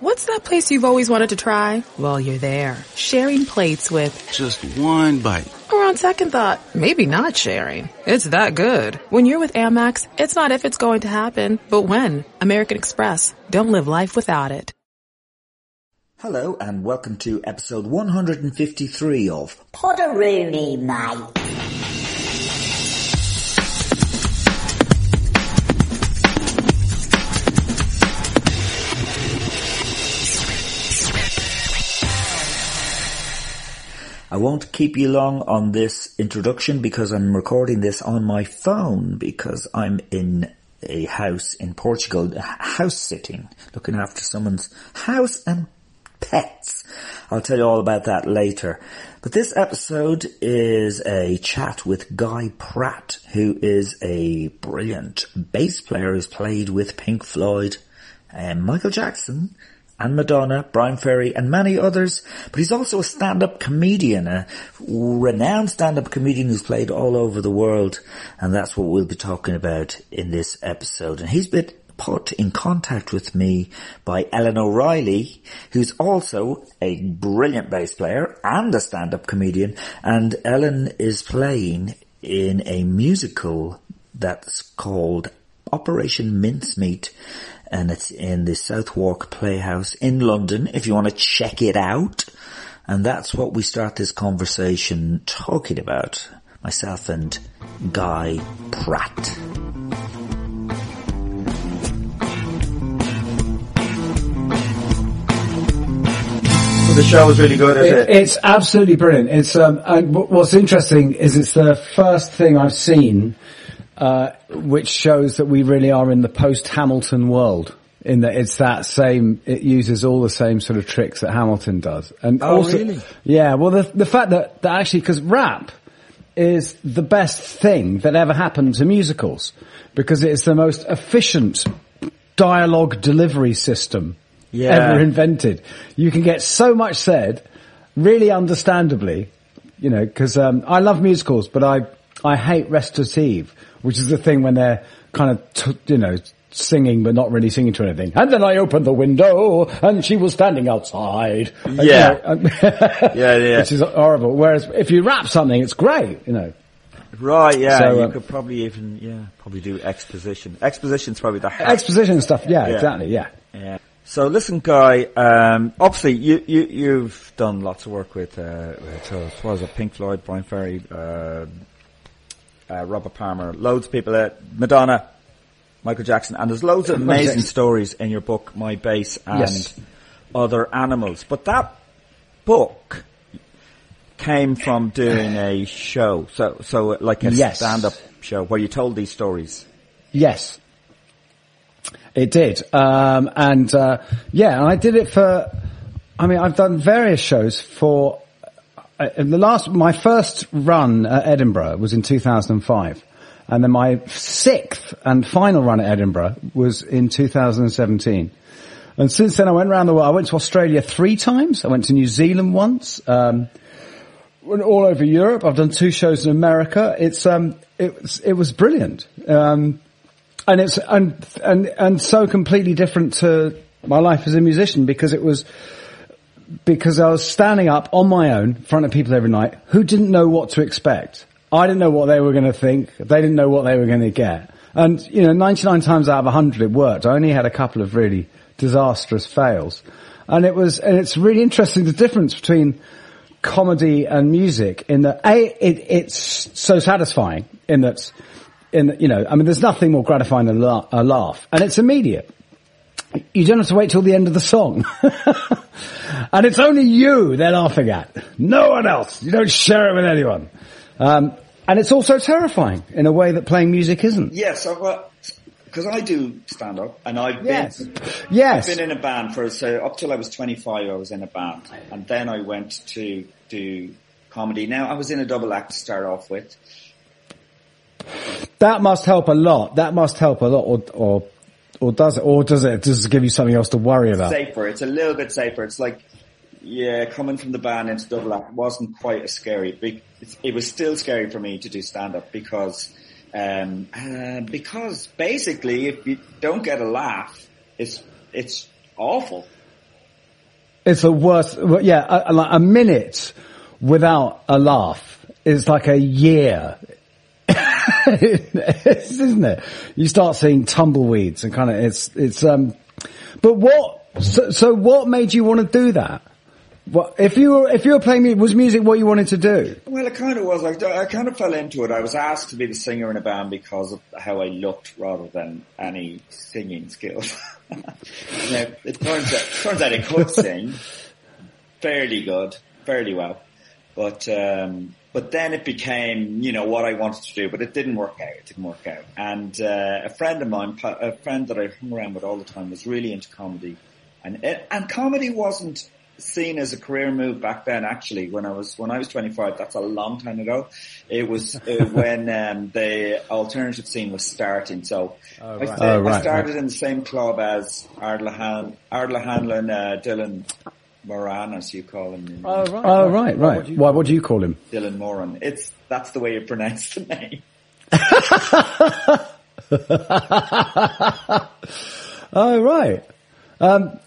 What's that place you've always wanted to try? Well, you're there. Sharing plates with Just one bite. or on second thought. Maybe not sharing. It's that good. When you're with Amex, it's not if it's going to happen, but when. American Express. Don't live life without it. Hello and welcome to episode 153 of Potteroony, mate. I won't keep you long on this introduction because I'm recording this on my phone because I'm in a house in Portugal, house sitting, looking after someone's house and pets. I'll tell you all about that later. But this episode is a chat with Guy Pratt, who is a brilliant bass player who's played with Pink Floyd, and Michael Jackson, and Madonna, Bryan Ferry, and many others. But he's also a stand-up comedian, a renowned stand-up comedian who's played all over the world, and that's what we'll be talking about in this episode. And he's been put in contact with me by Ellen O'Reilly, who's also a brilliant bass player and a stand-up comedian, and Ellen is playing in a musical that's called Operation Mincemeat, and it's in the Southwark Playhouse in London if you want to check it out. And that's what we start this conversation talking about. Myself and Guy Pratt. The show was really good, is It, it? it's absolutely brilliant. It's um, and what's interesting is it's the first thing I've seen uh, which shows that we really are in the post-Hamilton world. In that it's that same, it uses all the same sort of tricks that Hamilton does. And Oh, also, really? yeah, well the the fact that, that actually, because rap is the best thing that ever happened to musicals because it's the most efficient dialogue delivery system Yeah. ever invented. You can get so much said, really understandably, you know, because um, I love musicals, but I I hate recitative, which is the thing when they're kind of t- you know singing but not really singing to anything. And then I opened the window and she was standing outside. And, you Yeah. know, and- Yeah, yeah. Which is horrible. Whereas if you rap something, it's great, you know. Right, yeah. So, you um, could probably even, yeah, probably do exposition. Exposition's probably the Exposition stuff. Yeah, Yeah. exactly. Yeah. Yeah. So listen, Guy, um, obviously you, you, you've done lots of work with, uh, with uh, what was it, Pink Floyd, Bryan Ferry, uh, uh, Robert Palmer, loads of people, uh, Madonna, Michael Jackson, and there's loads of amazing stories in your book, My Bass and Yes. Other Animals. But that book came from doing a show, so, so like a Yes. stand-up show where you told these stories. Yes. It did. Um, and, uh, yeah, and I did it for, I mean, I've done various shows for, the last, my first run at Edinburgh was in 2005. And then my sixth and final run at Edinburgh was in 2017. And since then I went around the world. I went to Australia three times. I went to New Zealand once. Um, went all over Europe. I've done two shows in America. It's um, it it was brilliant. Um, and it's and and and so completely different to my life as a musician because it was because I was standing up on my own in front of people every night who didn't know what to expect. I didn't know what they were going to think. They didn't know what they were going to get. And you know, 99 times out of 100 it worked. I only had a couple of really disastrous fails. And it was and it's really interesting the difference between comedy and music in that a it, it's so satisfying in that in that, you know I mean there's nothing more gratifying than a a laugh and it's immediate you don't have to wait till the end of the song and it's only you they're laughing at no one else you don't share it with anyone um, and it's also terrifying in a way that playing music isn't well, because I do stand up and I've Yes. been Yes. I've been in a band for so up till I was 25. I was in a band, and then I went to do comedy. Now I was in a double act to start off with. That must help a lot. That must help a lot, or or or does it? Or does it? Does it give you something else to worry about? Safer. It's a little bit safer. It's like yeah, coming from the band into double act wasn't quite as scary. It was still scary for me to do stand up because um, uh, because basically if you don't get a laugh, it's it's awful. It's the worst. Yeah, a, a- minute without a laugh is like a year. Isn't it? You start seeing tumbleweeds and kind of it's it's um. But what? So, so what made you want to do that? What if you were if you were playing music? Was music what you wanted to do? Well, it kind of was. I, I kind of fell into it. I was asked to be the singer in a band because of how I looked rather than any singing skills. now, it turns out, turns out I could sing fairly good, fairly well. But, um, but then it became, you know, what I wanted to do, but it didn't work out. It didn't work out. And, uh, a friend of mine, a friend that I hung around with all the time was really into comedy. And, and comedy wasn't seen as a career move back then actually when I was, when I was 25, that's a long time ago. It was uh, when, um, the alternative scene was starting. So I, right. sta- Oh, right, I started in the same club as Ardal, Han- Ardal Hanlon, uh, Dylan Moran, as you call him. Oh right, oh, right. Why? What do you call him? Dylan Moran. It's, that's the way you pronounce the name. Oh right. Um,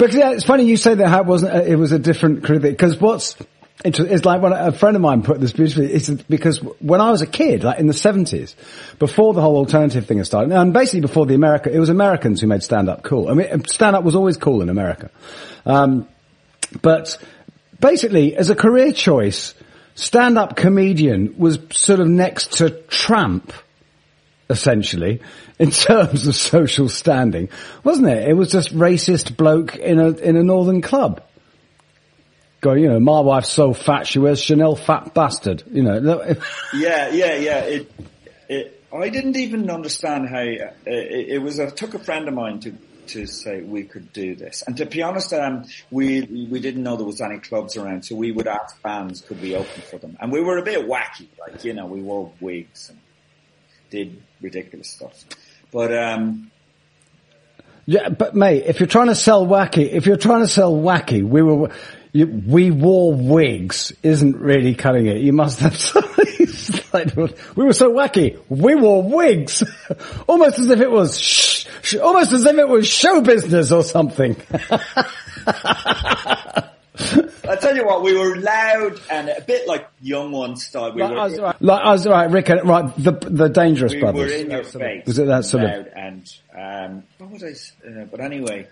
but yeah, it's funny you say that how it wasn't. It was a different career because what's it's like when a friend of mine put this beautifully. It's because when I was a kid, like in the seventies, before the whole alternative thing had started, and basically before the America, it was Americans who made stand up cool. I mean, stand up was always cool in America, um, but basically as a career choice, stand up comedian was sort of next to tramp essentially, in terms of social standing, wasn't it? It was just racist bloke in a in a northern club. Going, you know, my wife's so fat she wears Chanel fat bastard. You know, Yeah, yeah, yeah. It, it, I didn't even understand how, uh, it, it was, it took a friend of mine to, to say we could do this. And to be honest, um, we, we didn't know there was any clubs around, so we would ask bands, could we open for them? And we were a bit wacky, like, you know, we wore wigs and did ridiculous stuff. But, um, yeah, but mate, if you're trying to sell wacky, if you're trying to sell wacky, we were. You, we wore wigs isn't really cutting it. You must have like, we were so wacky. We wore wigs. almost as if it was, sh- sh- almost as if it was show business or something. I tell you what, we were loud and a bit like young ones style. We Like, were, I was, right, like, I was, right, Rick, and- right, the, the Dangerous brothers we Brothers. were in your face. Was it that sort of- loud and um, what was I? Uh, but anyway,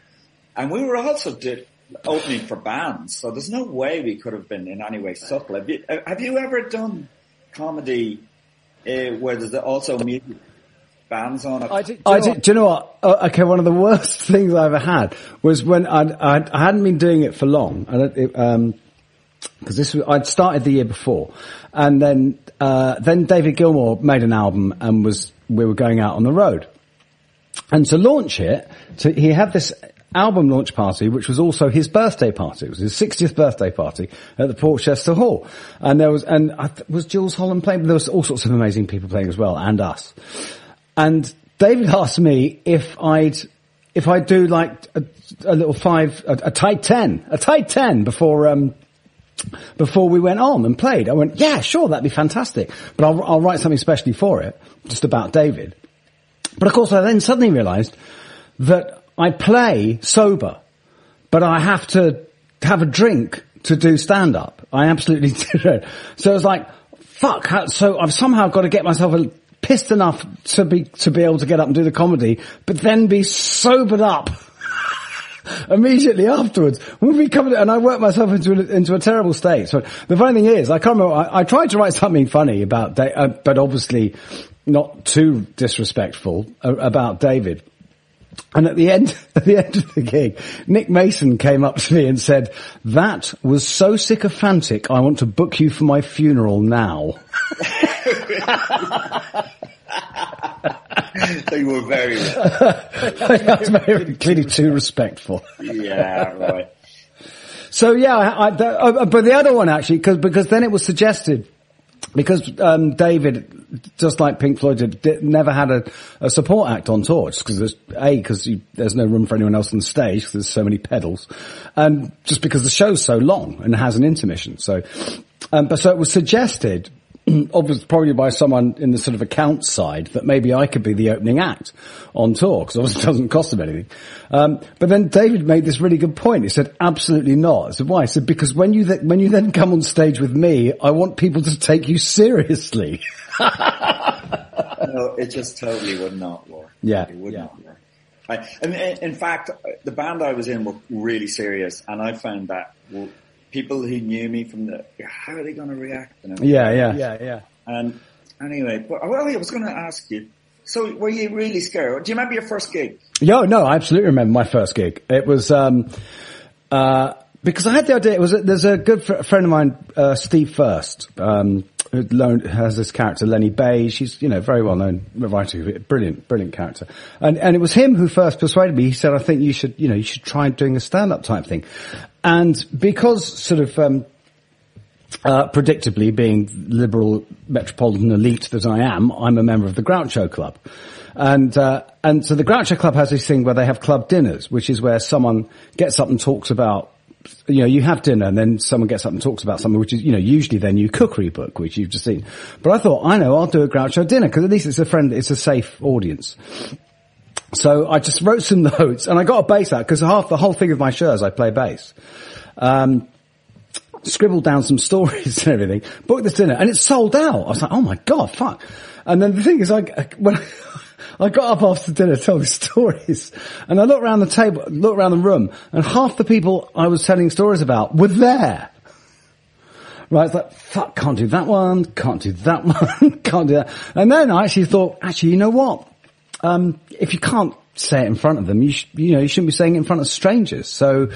and we were also did, opening for bands, so there's no way we could have been in any way subtle. Have you, have you ever done comedy uh, where there's also music bands on it? I did, I did, do you know what? Uh, okay, one of the worst things I ever had was when I'd, I'd, I hadn't been doing it for long. And it, it, um, because this was, I'd started the year before, and then uh, then David Gilmour made an album and was we were going out on the road, and to launch it, to, he had this album launch party, which was also his birthday party. It was his 60th birthday party at the Porchester Hall, and there was and I th- was Jools Holland playing. There was all sorts of amazing people playing as well, and us. And David asked me if I'd if I'd do like a, a little five, a, a tight ten, a tight ten before um, before we went on and played. I went, yeah, sure, that'd be fantastic. But I'll, I'll write something specially for it, just about David. But of course I then suddenly realised that I play sober, but I have to have a drink to do stand up. I absolutely do. So it's like, fuck, so I've somehow got to get myself a, pissed enough to be, to be able to get up and do the comedy, but then be sobered up immediately afterwards. When covered it, and I worked myself into a, into a terrible state. So the funny thing is, I can't remember. I, I tried to write something funny about, da- uh, but obviously not too disrespectful uh, about David. And at the end, at the end of the gig, Nick Mason came up to me and said, "That was so sycophantic. I want to book you for my funeral now." they were very, very clearly too respectful. yeah, right. So yeah, I, the, uh, but the other one actually, because because then it was suggested because um, David, just like Pink Floyd did, did never had a, a support act on tour, just because there's a because there's no room for anyone else on stage because there's so many pedals, and just because the show's so long and has an intermission. So, um, but so it was suggested. Obviously, probably by someone in the sort of account side that maybe I could be the opening act on tour because obviously it doesn't cost them anything. Um, but then David made this really good point. He said, "Absolutely not." I said, "Why?" I said, "Because when you th- when you then come on stage with me, I want people to take you seriously." No, it just totally would not work. Yeah, It would yeah. not work. I, and in in fact, the band I was in were really serious, and I found that people who knew me from the, how are they going to react? And yeah, yeah, yeah, yeah. And anyway, but well, I was going to ask you. So, were you really scared? Do you remember your first gig? Yo, no, I absolutely remember my first gig. It was, um, uh, because I had the idea, it was, a, there's a good fr- friend of mine, uh, Steve Furst, um, who loaned, has this character, Lenny Beige. She's you know, very well known writer, brilliant, brilliant character. And, and it was him who first persuaded me. He said, I think you should, you know, you should try doing a stand-up type thing. And because sort of, um, uh, predictably, being liberal metropolitan elite that I am, I'm a member of the Groucho Club. And, uh, and so the Groucho Club has this thing where they have club dinners, which is where someone gets up and talks about, you know, you have dinner and then someone gets up and talks about something, which is, you know, usually their new cookery book, which you've just seen. But I thought, I know, I'll do a Groucho dinner, because at least it's a friend, it's a safe audience. So I just wrote some notes and I got a bass out because half the whole thing of my show is I play bass. Um, scribbled down some stories and everything, booked this dinner and it sold out. I was like, oh my god, fuck. And then the thing is, I, when I got up after dinner to tell these stories and I looked around the table, looked around the room and half the people I was telling stories about were there. Right, it's like, fuck, can't do that one, can't do that one, can't do that. And then I actually thought, actually, you know what? Um, if you can't say it in front of them, you, sh- you know, you shouldn't be saying it in front of strangers. So,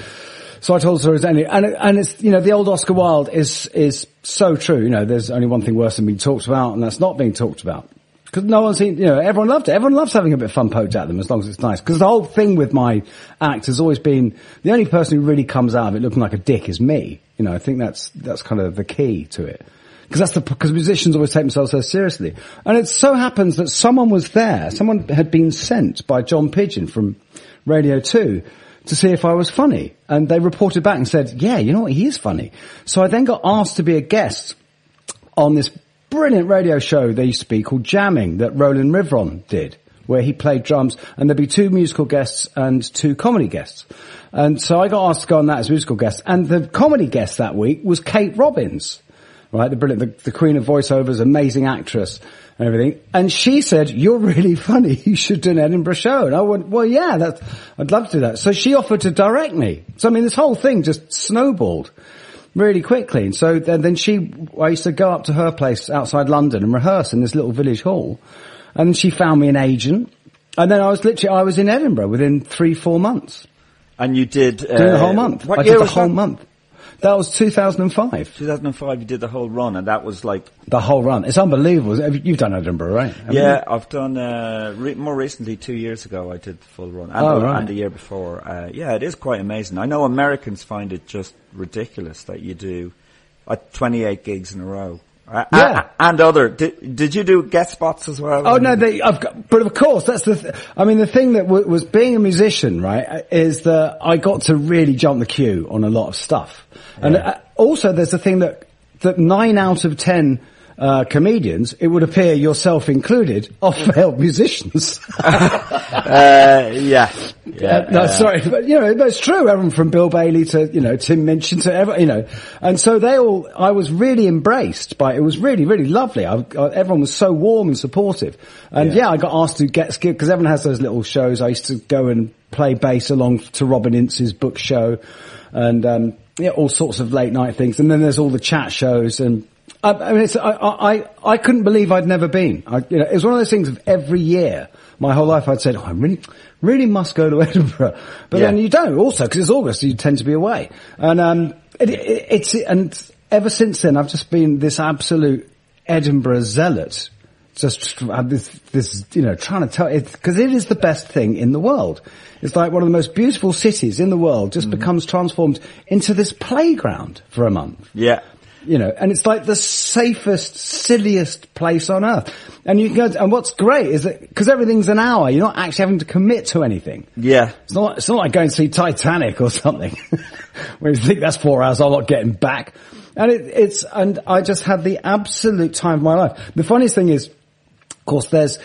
so I told stories anyway, and it- and it's you know the old Oscar Wilde is is so true. You know, there's only one thing worse than being talked about, and that's not being talked about. Because no one's seen, you know, everyone loved it. Everyone loves having a bit of fun poked at them as long as it's nice. Because the whole thing with my act has always been the only person who really comes out of it looking like a dick is me. You know, I think that's that's kind of the key to it. Because that's the because musicians always take themselves so seriously. And it so happens that someone was there. Someone had been sent by John Pidgeon from Radio Two to see if I was funny, and they reported back and said, "Yeah, you know what, he is funny." So I then got asked to be a guest on this brilliant radio show they used to be called Jamming that Roland Rivron did, where he played drums, and there'd be two musical guests and two comedy guests. And so I got asked to go on that as musical guest, and the comedy guest that week was Kate Robbins, right? The brilliant, the, the queen of voiceovers, amazing actress and everything. And she said, you're really funny. You should do an Edinburgh show. And I went, well, yeah, that's, I'd love to do that. So she offered to direct me. So I mean, this whole thing just snowballed really quickly. And so then, then she, I used to go up to her place outside London and rehearse in this little village hall. And she found me an agent. And then I was literally, I was in Edinburgh within three, four months. And you did uh, Doing the whole month. What I year did the whole that? month. That was 2005. 2005. You did the whole run, and that was like The whole run. It's unbelievable. You've done Edinburgh, right? Haven't yeah. you? I've done uh, re- more recently. Two years ago, I did the full run, and, Oh, the, right. and the year before. Uh, yeah, it is quite amazing. I know Americans find it just ridiculous that you do uh, 28 gigs in a row. Yeah. a- and other. Did, did you do guest spots as well? Oh no, they, I've got, but of course that's the. Th- I mean, the thing that w- was being a musician, right, is that I got to really jump the queue on a lot of stuff, and uh, also there's the thing that that nine out of ten. Uh, comedians, it would appear yourself included, are failed musicians. Uh, yeah. Yeah. Uh, no, uh, sorry, but you know, that's true. Everyone from Bill Bailey to, you know, Tim Minchin to ever, you know, and so they all, I was really embraced by, it was really, really lovely. I, I, everyone was so warm and supportive. And yeah, Yeah. I got asked to get, because everyone has those little shows. I used to go and play bass along to Robin Ince's book show and, um, yeah, all sorts of late night things. And then there's all the chat shows and, I, I mean, it's, I, I, I couldn't believe I'd never been. I, you know, it was one of those things of every year, my whole life I'd said, oh, I really, really must go to Edinburgh. But Yeah. then you don't also, because it's August, so you tend to be away. And, um, it, it, it's, and ever since then I've just been this absolute Edinburgh zealot just this, this, you know, trying to tell it, cause it is the best thing in the world. It's like one of the most beautiful cities in the world just becomes transformed into this playground for a month. Yeah. You know, and it's like the safest, silliest place on earth. And you can go, and what's great is that, cause everything's an hour, you're not actually having to commit to anything. Yeah. It's not, it's not like going to see Titanic or something, where you think that's four hours, I'm not getting back. And it, it's, and I just had the absolute time of my life. The funniest thing is, of course, there's,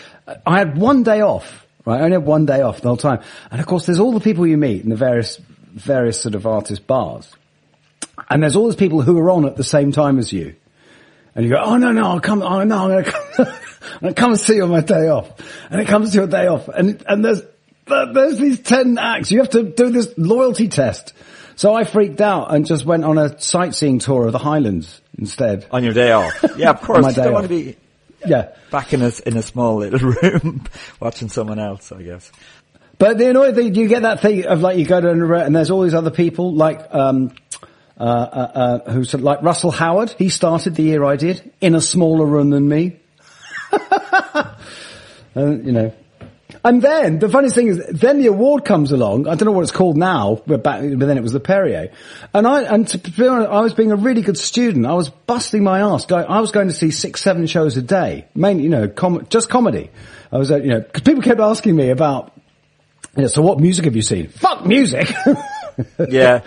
I had one day off, right? I only had one day off the whole time. And of course, there's all the people you meet in the various, various sort of artist bars. And there's all these people who are on at the same time as you. And you go, oh no, no, I'll come, oh no, I'm come, I'm gonna come and see you on my day off. And it comes to your day off. And, and there's, there's these 10 acts. You have to do this loyalty test. So I freaked out and just went on a sightseeing tour of the Highlands instead. On your day off. Yeah, of course. my You don't want to be Yeah. back in a, in a small little room watching someone else, I guess. But the annoying thing, you get that thing of like you go to an and there's all these other people like um, uh, uh, uh, who of like Russell Howard. He started the year I did in a smaller room than me. and you know, and then the funny thing is, then the award comes along. I don't know what it's called now, but back, but then it was the Perrier. And I, and to be honest, I was being a really good student. I was busting my ass. I was going to see six, seven shows a day, mainly, you know, com- just comedy. I was, uh, you know, because people kept asking me about yeah, so what music have you seen? Fuck music! Yeah.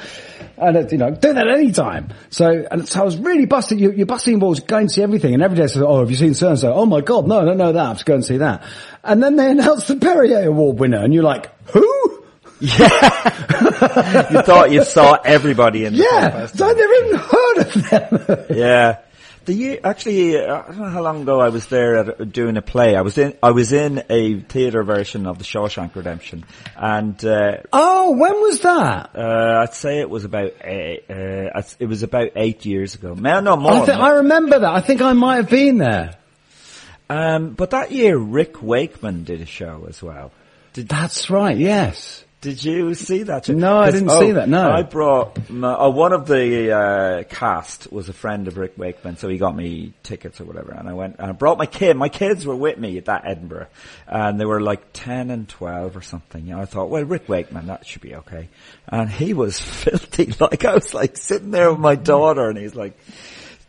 And, uh, you know, do that any time. So, and so I was really busting, you, you're busting balls, going to see everything, and every day I said, oh, have you seen so and so? Oh my god, no, I don't know that, I have to go and see that. And then they announced the Perrier Award winner, and you're like, who? Yeah. you thought you saw everybody in the Yeah, podcast. so I never even heard of them. Yeah. The year, actually, uh, I don't know how long ago I was there at, doing a play. I was in, I was in a theatre version of the Shawshank Redemption, and uh, oh, when was that? uh, I'd say it was about eight, uh, it was about eight years ago. No, no more. I, thi- I remember that. I think I might have been there. um, but that year, Rick Wakeman did a show as well. Did That's right, yes. Did you see that? No, I didn't see that, no. I brought my, uh, one of the uh, cast was a friend of Rick Wakeman, so he got me tickets or whatever, and I went and I brought my kid. My kids were with me at that Edinburgh, and they were like ten and twelve or something. You know, I thought, well, Rick Wakeman, that should be okay. And he was filthy. Like I was like sitting there with my daughter, and he's like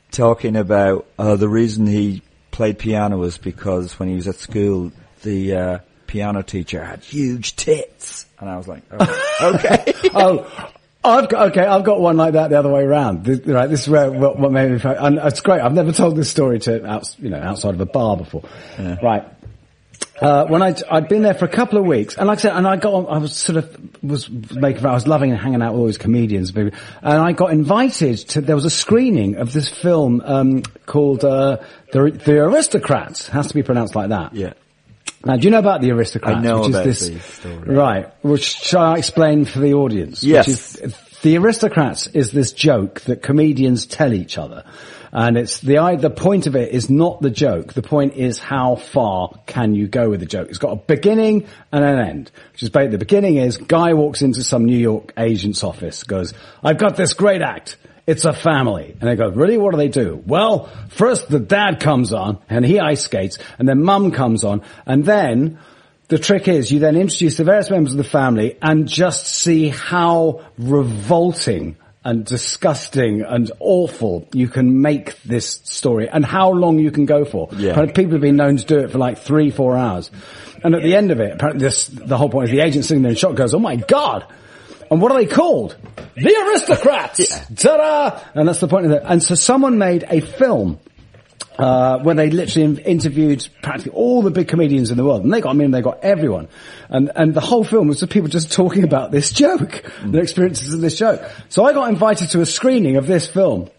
talking about uh, the reason he played piano was because when he was at school, the uh, piano teacher had huge tits, and I was like, oh, okay. oh, I've got okay. I've got one like that the other way around. This, right, this is where what, what made me. And it's great. I've never told this story to you know outside of a bar before. Right. Uh, when I I'd been there for a couple of weeks, and like I said, and I got on, I was sort of was making I was loving and hanging out with all these comedians, and I got invited to there was a screening of this film um, called uh, the the Aristocrats. Has to be pronounced like that. yeah. Now, do you know about the aristocrats? I know which about is the this, story. Right. Which shall I explain for the audience? Yes. Which is, the aristocrats is this joke that comedians tell each other. And it's the, the point of it is not the joke. The point is how far can you go with the joke? It's got a beginning and an end. Which is basically, the beginning is, guy walks into some New York agent's office, goes, I've got this great act. It's a family. And they go, really? What do they do? Well, first the dad comes on and he ice skates and then mum comes on and then the trick is you then introduce the various members of the family and just see how revolting and disgusting and awful you can make this story and how long you can go for. Yeah. People have been known to do it for like three, four hours. And at the end of it, apparently this, the whole point is the agent sitting there in shock goes, oh my god! And what are they called? The aristocrats! Ta-da! And that's the point of it. And so someone made a film uh, where they literally interviewed practically all the big comedians in the world, and they got, I mean, they got everyone, and and the whole film was just people just talking about this joke, their experiences of this joke. So I got invited to a screening of this film,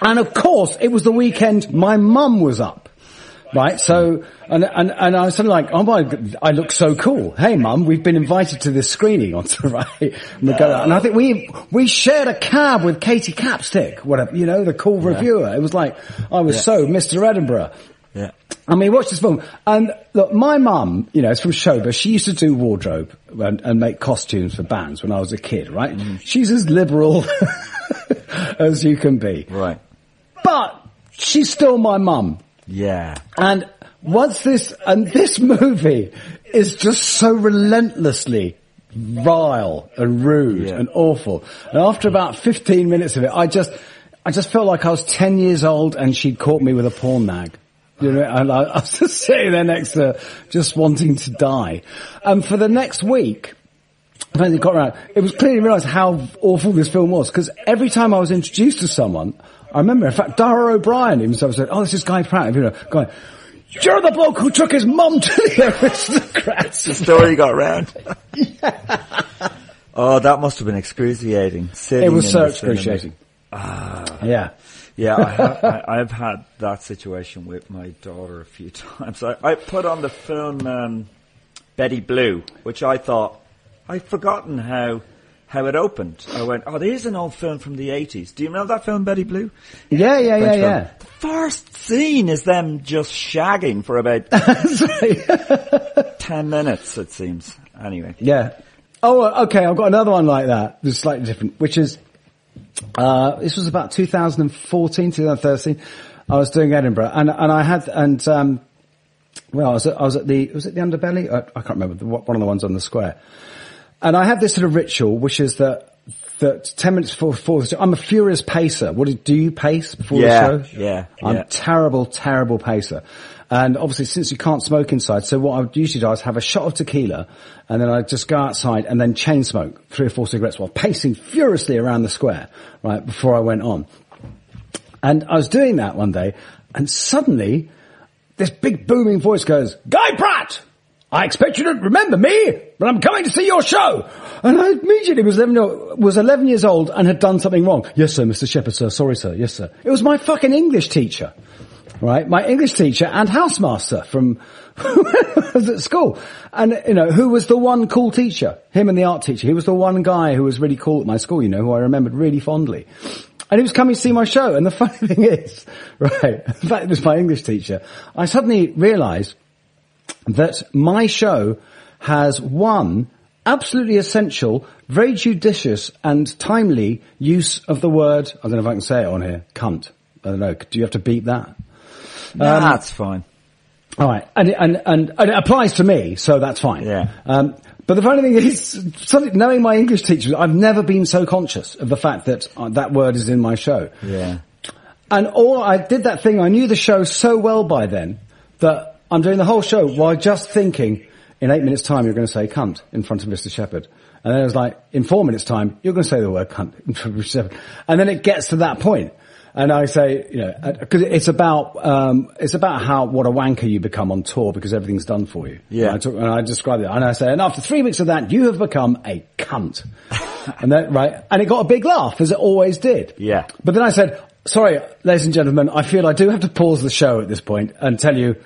and of course, it was the weekend my mum was up. Right, so, and, and, and I was sort of like, oh my, I look so cool. Hey mum, we've been invited to this screening on, right? And, and I think we, we shared a cab with Katie Copstick, whatever, you know, the cool reviewer. It was like, I was so Mr. Edinburgh. Yeah. And we watched this film, and look, my mum, you know, is from Showbiz. She used to do wardrobe and, and make costumes for bands when I was a kid, right? Mm-hmm. She's as liberal as you can be. Right. But she's still my mum. Yeah. And once this, and this movie is just so relentlessly vile and rude Yeah. and awful. And after about 15 minutes of it, I just, I just felt like I was 10 years old and she'd caught me with a porn nag. You know, and I, I was just sitting there next to her, just wanting to die. And for the next week, when it got around, it was clearly realised how awful this film was because every time I was introduced to someone, I remember, in fact, Dara O'Briain himself said, "Oh, this is Guy Pratt." You know, going, "You're the bloke who took his mum to the aristocrats." The story got round. oh, that must have been excruciating. Sitting It was so excruciating. yeah. Yeah, I have, had that situation with my daughter a few times. I, I put on the film um, Betty Blue, which I thought I'd forgotten how how it opened. I went, oh, there's an old film from the eighties. Do you remember that film Betty Blue? Yeah, yeah, yeah, film. yeah. The first scene is them just shagging for about ten minutes. It seems. Anyway, Yeah. Oh, okay. I've got another one like that. That's slightly different, which is, uh, this was about 2014, 2013. I was doing Edinburgh and, and I had, and, um, well, I was at, I was at the, was it the Underbelly? I, I can't remember, the, one of the ones on the square. And I have this sort of ritual, which is that, that 10 minutes before, before the show, I'm a furious pacer. What do, do you pace before Yeah, the show? yeah, I'm yeah. terrible, terrible pacer. And obviously since you can't smoke inside, so what I would usually do is have a shot of tequila and then I'd just go outside and then chain smoke three or four cigarettes while pacing furiously around the square, right, before I went on. And I was doing that one day and suddenly this big booming voice goes, Guy Pratt! I expect you to remember me, but I'm coming to see your show. And I immediately was 11, was 11 years old and had done something wrong. Yes, sir, Mr. Shepherd, sir. Sorry, sir. Yes, sir. It was my fucking English teacher. Right? My English teacher and housemaster from, I was at school. And, you know, who was the one cool teacher? Him and the art teacher. He was the one guy who was really cool at my school, you know, who I remembered really fondly. And he was coming to see my show. And the funny thing is, right, in fact, it was my English teacher. I suddenly realized that my show has one absolutely essential, very judicious and timely use of the word, I don't know if I can say it on here, cunt. I don't know. Do you have to beep that? nah, that's fine. All right, and it- and and, and it applies to me, so that's fine. Yeah. Um, but the funny thing is, something, knowing my English teacher, I've never been so conscious of the fact that uh, that word is in my show. Yeah. And all I did that thing. I knew the show so well by then that I'm doing the whole show while just thinking, in eight minutes' time, you're going to say cunt in front of Mr. Shepherd. And then it was like, in four minutes' time, you're going to say the word cunt in front of Mr. Shepherd. And then it gets to that point. And I say, you know, because it's about, um, it's about how, what a wanker you become on tour because everything's done for you. Yeah. And I, talk, and I describe it. And I say, and after three weeks of that, you have become a cunt. and that, right? And it got a big laugh, as it always did. Yeah. But then I said, sorry, ladies and gentlemen, I feel I do have to pause the show at this point and tell you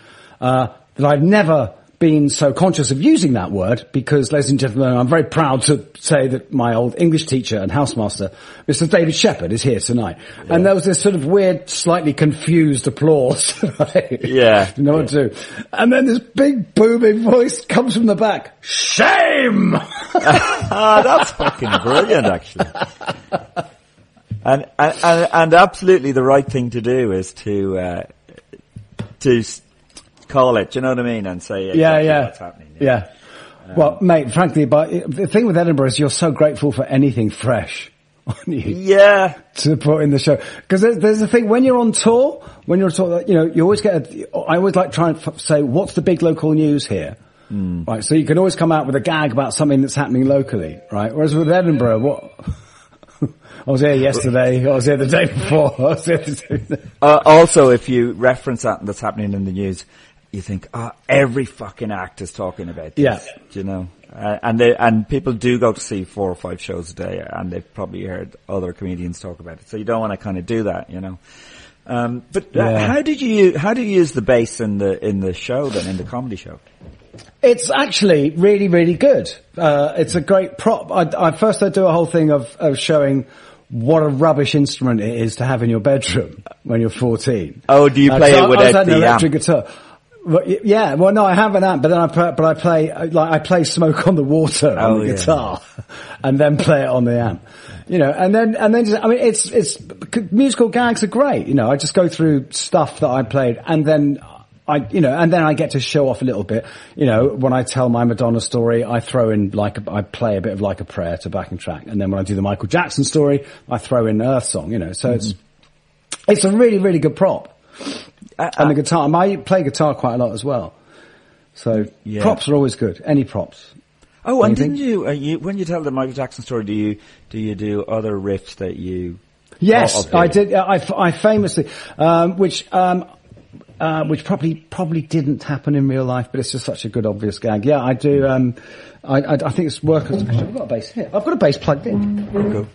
uh, that I've never been so conscious of using that word because, ladies and gentlemen, I'm very proud to say that my old English teacher and housemaster, Mr. David Shepherd, is here tonight. And there was this sort of weird, slightly confused applause. right? Yeah. You know what to do. And then this big booming voice comes from the back. Shame! Ah, that's fucking brilliant, actually. And, and and absolutely the right thing to do is to uh, to call it. Do you know what I mean? And say exactly yeah, yeah, what's happening. Yeah. well, mate, frankly, but the thing with Edinburgh is you're so grateful for anything fresh. Yeah. to put in the show because there's, there's a thing when you're on tour, when you're on tour, you know, you always get. A, I always like try and f- say, what's the big local news here? Right, so you can always come out with a gag about something that's happening locally, right? Whereas with Edinburgh, what? I was here yesterday. I was here the day before. I was here the day Uh, also, if you reference that that's happening in the news, you think, ah, every fucking act is talking about this. Yeah. Do you know? Uh, and they, and people do go to see four or five shows a day, and they've probably heard other comedians talk about it. So you don't want to kind of do that, you know. Um, but uh, Yeah. how did you how do you use the bass in the in the show then in the comedy show? It's actually really, really good. Uh, it's a great prop. I, I first I do a whole thing of, of showing what a rubbish instrument it is to have in your bedroom when you're 14. Oh, do you play it I- I was without the electric amp? guitar. Well, yeah, well, no, I have an amp, but then I play, but I play like I play "Smoke on the Water" on Oh, the yeah. guitar, and then play it on the amp. You know, and then and then just, I mean, it's it's musical gags are great. You know, I just go through stuff that I played, and then I, you know, and then I get to show off a little bit. You know, when I tell my Madonna story, I throw in like, a, I play a bit of like a prayer to backing track. And then when I do the Michael Jackson story, I throw in Earth Song, you know, so it's, mm-hmm. it's a really, really good prop. And the guitar, I play guitar quite a lot as well. So Yeah. props are always good. Any props. Oh, and didn't you, uh, you, when you tell the Michael Jackson story, do you, do you do other riffs that you... Yes. I did. I, I famously, um, which, um, uh, which probably probably didn't happen in real life, but it's just such a good obvious gag. Yeah, I do. Um, I, I, I think it's workers. Actually, I've got a bass here. I've got a bass plugged in.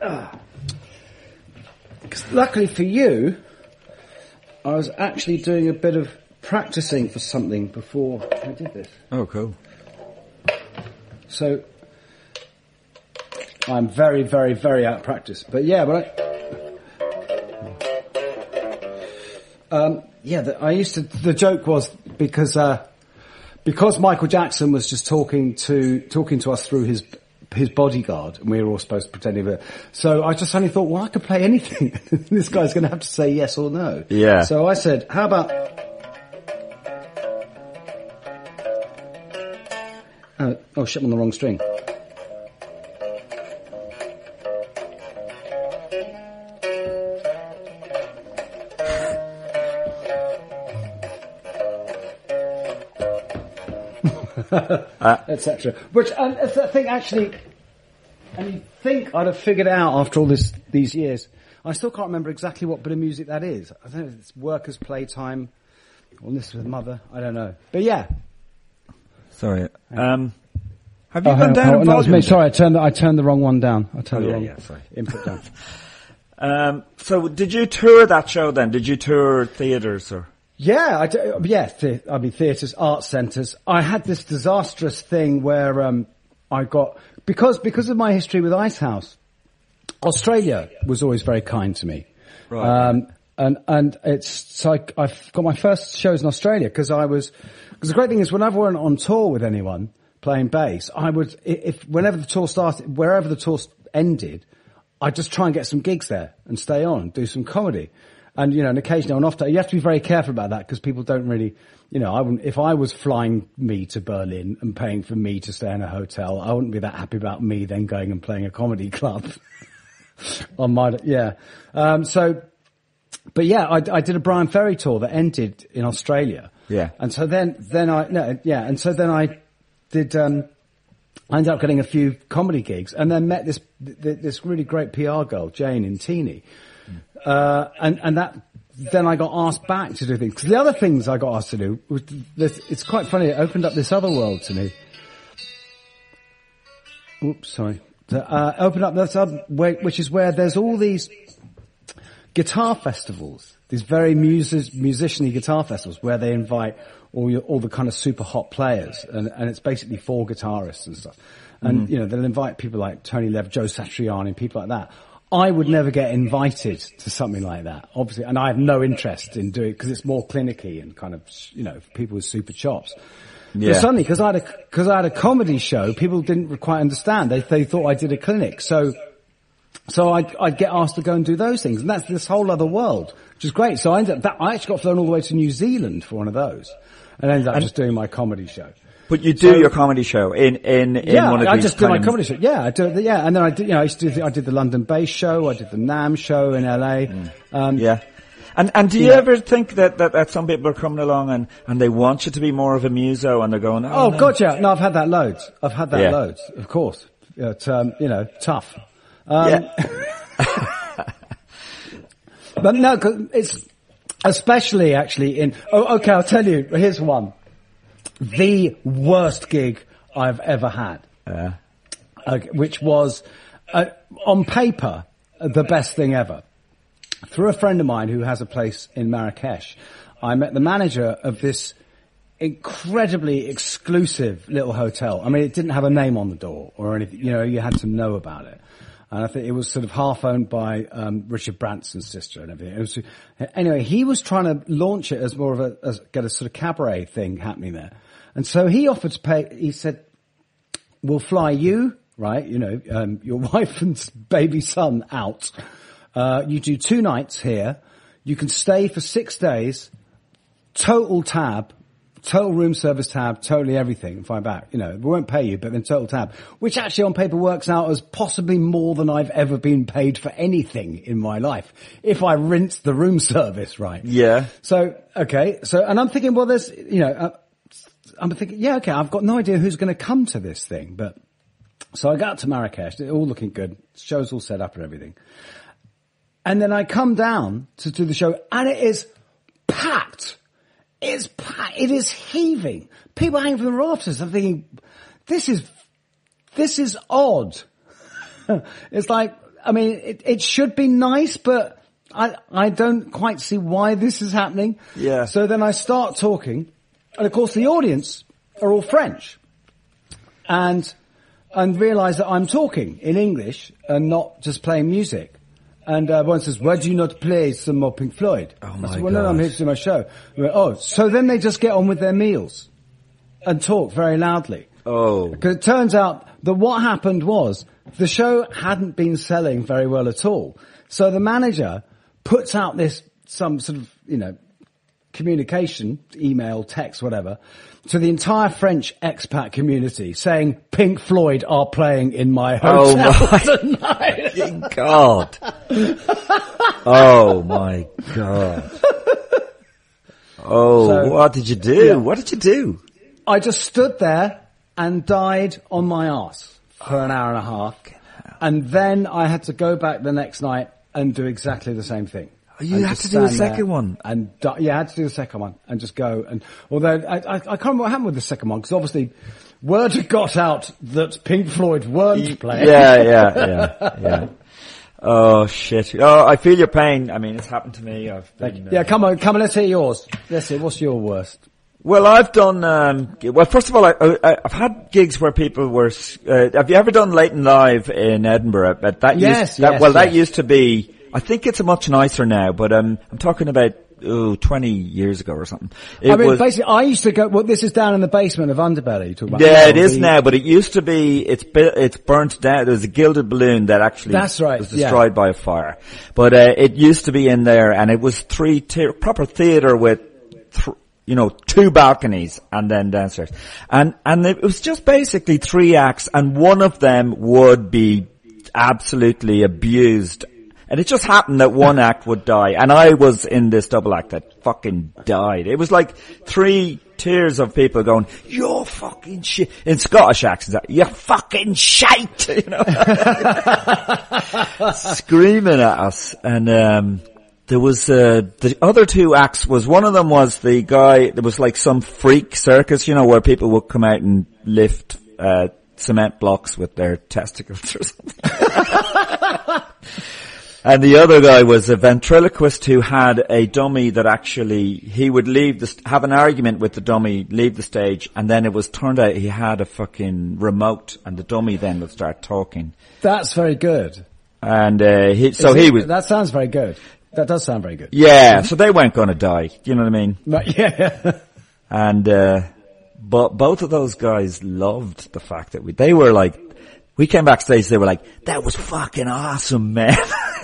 Go. Luckily for you, I was actually doing a bit of practicing for something before I did this. Oh, cool. So I'm very, very, very out of practice. But yeah, but I, um, yeah, the, I used to. The joke was because uh, because Michael Jackson was just talking to talking to us through his his bodyguard, and we were all supposed to pretend he was. So I just suddenly thought, well, I could play anything. this guy's going to have to say yes or no. Yeah. So I said, how about? Oh, oh shit! I'm on the wrong string. etc. Which it's that thing actually, and you think I'd have figured out after all this these years. I still can't remember exactly what bit of music that is. I don't know if it's workers' playtime or this with mother. I don't know, but yeah. Sorry. Um, have you Oh, gone down in that me. Sorry, I turned the, I turned the wrong one down. I turned Oh, the yeah, wrong yeah, sorry. input down. Um, so did you tour that show then? Did you tour theatres or? Yeah, I do, yeah. The, I mean, theatres, art centres. I had this disastrous thing where um, I got because because of my history with Icehouse. Australia was always very kind to me, Right. um, and and it's so I, I've got my first shows in Australia because I was because the great thing is whenever I went on tour with anyone playing bass, I would if whenever the tour started, wherever the tour ended, I'd just try and get some gigs there and stay on, do some comedy. And, you know, and occasionally on off day, you have to be very careful about that because people don't really, you know, I wouldn't, if I was flying me to Berlin and paying for me to stay in a hotel, I wouldn't be that happy about me then going and playing a comedy club on my, yeah. Um, so, but yeah, I, I did a Bryan Ferry tour that ended in Australia. Yeah. And so then, then I, no, yeah, and so then I did, um, I ended up getting a few comedy gigs and then met this, this really great PR girl, Jane in Teeny. Uh, and, and that, then I got asked back to do things. Because the other things I got asked to do was, this, it's quite funny, it opened up this other world to me. Oops, sorry. To, uh, open up this other, way, which is where there's all these guitar festivals, these very music, musician guitar festivals where they invite all your, all the kind of super hot players and, and it's basically for guitarists and stuff. And, you know, they'll invite people like Tony Lev, Joe Satriani, people like that. I would never get invited to something like that, obviously, and I have no interest in doing because it's more clinicky and kind of, you know, for people with super chops. Yeah. But suddenly, because I had a because I had a comedy show, people didn't quite understand. They they thought I did a clinic, so so I'd, I'd get asked to go and do those things, and that's this whole other world, which is great. So I ended up, that, I actually got flown all the way to New Zealand for one of those, and ended up just doing my comedy show. But you do So- your comedy show in, in, in yeah, one of I these I just do my comedy show. Yeah, I do. Yeah, and then I did. You know, I used to do. The, I did the London Bass show. I did the NAMM show in LA. Um, Yeah. And and do you Yeah. ever think that, that, that some people are coming along and, and they want you to be more of a muso and they're going, oh, Oh, no. Yeah. No, I've had that loads. I've had that Yeah. loads, of course. It's, um, you know, tough. Um, Yeah. But no, it's especially actually in. Oh, okay. I'll tell you. Here's one. The worst gig I've ever had, Yeah. okay, which was uh, on paper the best thing ever. Through a friend of mine who has a place in Marrakesh, I met the manager of this incredibly exclusive little hotel. I mean, it didn't have a name on the door or anything. You know, you had to know about it. And I think it was sort of half owned by um, Richard Branson's sister and everything. It was, anyway, he was trying to launch it as more of a as, get a sort of cabaret thing happening there. And so he offered to pay. He said, "We'll fly you, right? You know, um, your wife and baby son out. Uh, you do two nights here. You can stay for six days, total tab, total room service tab, totally everything, and fly back. You know, we won't pay you, but then total tab, which actually on paper works out as possibly more than I've ever been paid for anything in my life. If I rinse the room service right. Yeah. So, okay. So, and I'm thinking, well, there's, you know, uh, I'm thinking, yeah, okay, I've got no idea who's going to come to this thing, but so I got to Marrakesh, it all looking good, show's all set up and everything. And then I come down to do the show and it is packed. It's packed. It is heaving. People hanging from the rafters. I'm thinking, this is, this is odd. it's like, I mean, it, it should be nice, but I, I don't quite see why this is happening. Yeah. So then I start talking and of course the audience are all French and, and realize that I'm talking in English and not just playing music. And uh, one says, "Why do you not play some more Pink Floyd?" Oh I my said, "Well, no, I'm here to do my show." Went, oh, so then they just get on with their meals and talk very loudly. Oh. Because it turns out that what happened was the show hadn't been selling very well at all. So the manager puts out this, some sort of, you know, communication, email, text, whatever, to the entire French expat community saying Pink Floyd are playing in my Oh hotel my tonight. God. oh my God. Oh, So- what did you do? Yeah. What did you do? I just stood there and died on my ass for an hour and a half. And then I had to go back the next night and do exactly the same thing. You had to do a second one? And yeah, I had to do the second one and just go. And although I, I, I can't remember what happened with the second one because obviously word got out that Pink Floyd weren't playing. Yeah, yeah, yeah, yeah. Oh shit. Oh, I feel your pain. I mean, it's happened to me. I've been, uh, Yeah, come on, come on, let's hear yours. Let's hear, what's your worst? Well, I've done. Um, well, first of all, I, I, I've had gigs where people were. Uh, have you ever done Late'n Live in Edinburgh? But that Yes, used, that, yes, well, that used to be. I think it's much nicer now, but um, I'm talking about oh, 20 years ago or something. It I mean, was, basically, I used to go, well, this is down in the basement of Underbelly. You talk about yeah, it is the- now, but it used to be. It's it's burnt down. There was a gilded balloon that actually That's right, was yeah. destroyed by a fire. But uh, it used to be in there, and it was three tier, proper theatre with. Th- you know, two balconies and then downstairs. And, and it was just basically three acts and one of them would be absolutely abused. And it just happened that one act would die. And I was in this double act that fucking died. It was like three tiers of people going, you're fucking shit, in Scottish accents, you're fucking shite, you know, screaming at us. And, um, there was, uh, the other two acts was, one of them was the guy, there was like some freak circus, you know, where people would come out and lift, uh, cement blocks with their testicles or something. And the other guy was a ventriloquist who had a dummy that actually, he would leave the, st- have an argument with the dummy, leave the stage, and then it was turned out he had a fucking remote, and the dummy then would start talking. That's very good. And, uh, he, so Is he was, That sounds very good. That does sound very good. yeah, so they weren't gonna die, you know what I mean? But yeah. And, uh, but both of those guys loved the fact that we, they were like, we came backstage, they were like, that was fucking awesome, man.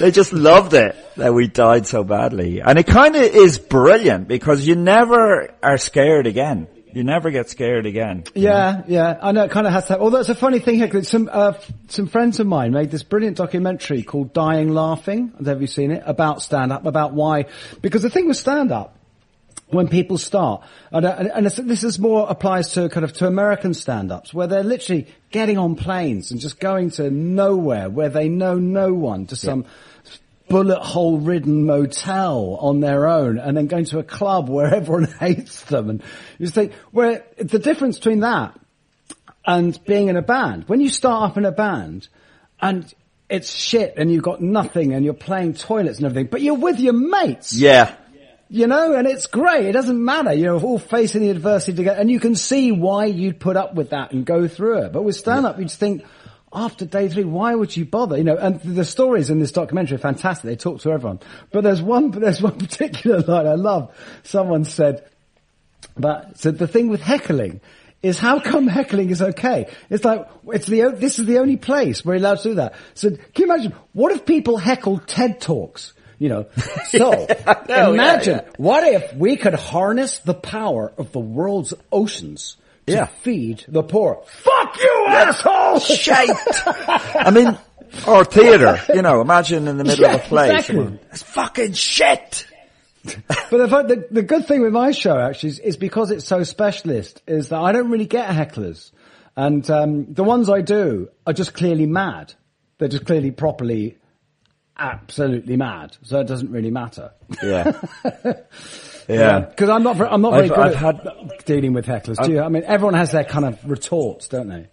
they just loved it that we died so badly. And it kind of is brilliant because you never are scared again. You never get scared again. Yeah, yeah, I know it kind of has that. Although it's a funny thing here, 'cause some uh, some friends of mine made this brilliant documentary called "Dying Laughing." Have you seen it? About stand up, about why? Because the thing with stand up, when people start, and, uh, and, this is more applies to kind of to American stand-ups, where they're literally getting on planes and just going to nowhere, where they know no one, to some bullet hole ridden motel on their own and then going to a club where everyone hates them. And you think, where the difference between that and being in a band, when you start up in a band and it's shit and you've got nothing and you're playing toilets and everything, but you're with your mates. Yeah. You know, and it's great. It doesn't matter. You're all facing the adversity together and you can see why you'd put up with that and go through it. But with stand up, you just think, after day three, why would you bother? You know, and the stories in this documentary are fantastic. They talk to everyone. But there's one, there's one particular line I love. Someone said, but so the thing with heckling is how come heckling is okay? It's like it's the this is the only place where you're allowed to do that. So can you imagine what if people heckled TED talks? You know, so imagine yeah, yeah. what if we could harness the power of the world's oceans Yeah. feed the poor. Fuck you, asshole! Shite! I mean, or theatre, you know, imagine in the middle Yeah, of a play, exactly. it's fucking shit! But the, the, the good thing with my show actually is, is because it's so specialist is that I don't really get hecklers. And um, the ones I do are just clearly mad. They're just clearly properly, absolutely mad. So it doesn't really matter. Yeah. Yeah. Because I'm not, I'm not very I've- good I've at had- dealing with hecklers. Do you? I mean, everyone has their kind of retorts, don't they?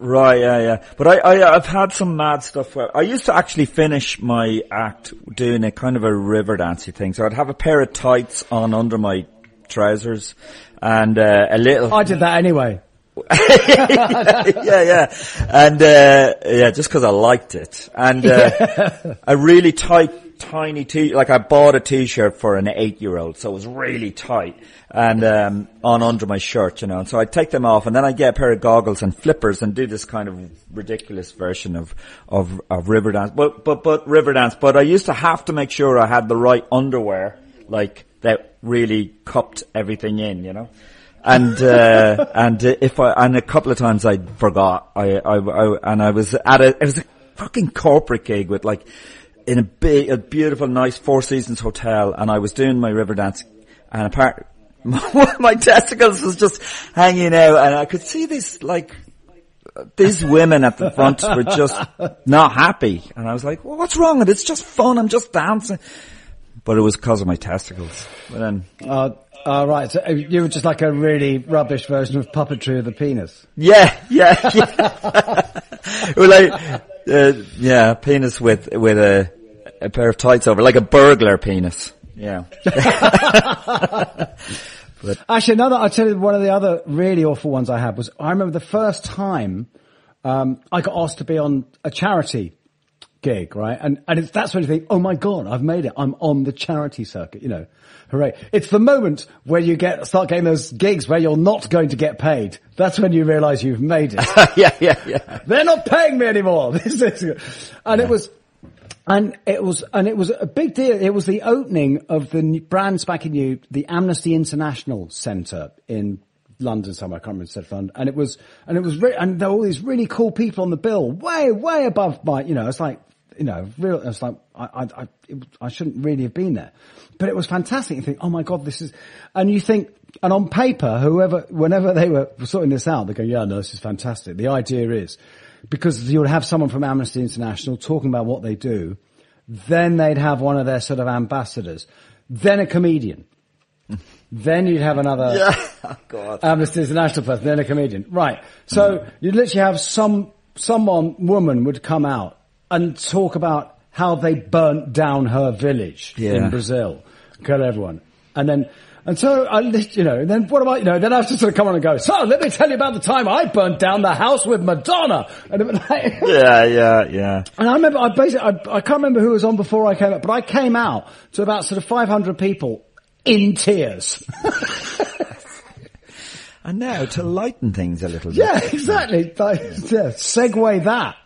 Right, yeah, yeah. But I, I, I've had some mad stuff where I used to actually finish my act doing a kind of a river dancey thing. So I'd have a pair of tights on under my trousers and uh, a little. I did that anyway. yeah, yeah, and uh, yeah, just because I liked it, and uh, a really tight, tiny t. Like I bought a t-shirt for an eight-year-old, so it was really tight, and um, on under my shirt, you know. And so I would take them off, and then I would get a pair of goggles and flippers, and do this kind of ridiculous version of of of Riverdance, but but but Riverdance. But I used to have to make sure I had the right underwear, like that really cupped everything in, you know and uh, and uh, if I and a couple of times I forgot I, I I and I was at a it was a fucking corporate gig with like in a big a beautiful nice Four Seasons hotel and I was doing my river dance and apart of my testicles was just hanging out and I could see this like these women at the front were just not happy. And I was like well, what's wrong it's just fun. I'm just dancing. But it was because of my testicles. But then Uh, uh, right, so you were just like a really rubbish version of puppetry of the penis. Yeah, yeah, yeah. like, uh, yeah, penis with with a a pair of tights over, like a burglar penis. Yeah. Actually, another, I'll tell you one of the other really awful ones I had was, I remember the first time, um, I got asked to be on a charity gig, right? And, and it's, that's when you think, oh my God, I've made it. I'm on the charity circuit, you know. Hooray. It's the moment where you get, start getting those gigs where you're not going to get paid. That's when you realize you've made it. yeah, yeah, yeah. They're not paying me anymore. This is, and it was, and it was, and it was a big deal. It was the opening of the brand spanking new, the Amnesty International Centre in London somewhere. I can't remember the fund. And it was, and it was, re- and there were all these really cool people on the bill, way, way above my, you know, it's like, you know, real, it's like, I, I, I, it, I shouldn't really have been there. But it was fantastic. You think, oh my God, this is, and you think, and on paper, whoever, whenever they were sorting this out, they go, yeah, no, this is fantastic. The idea is, because you'll have someone from Amnesty International talking about what they do, then they'd have one of their sort of ambassadors, then a comedian, then you'd have another Oh, God. Amnesty International person, then a comedian. Right. So you'd literally have some, someone, woman would come out and talk about how they burnt down her village Yeah. in Brazil, kill everyone. And then, and so I, you know, then what about, you know, then I have to sort of come on and go, so let me tell you about the time I burnt down the house with Madonna. And, it like, Yeah, yeah, yeah. and I remember, I basically, I, I can't remember who was on before I came up, but I came out to about sort of 500 people in tears. And now to lighten things a little bit. yeah, exactly. Like, yeah, segue that.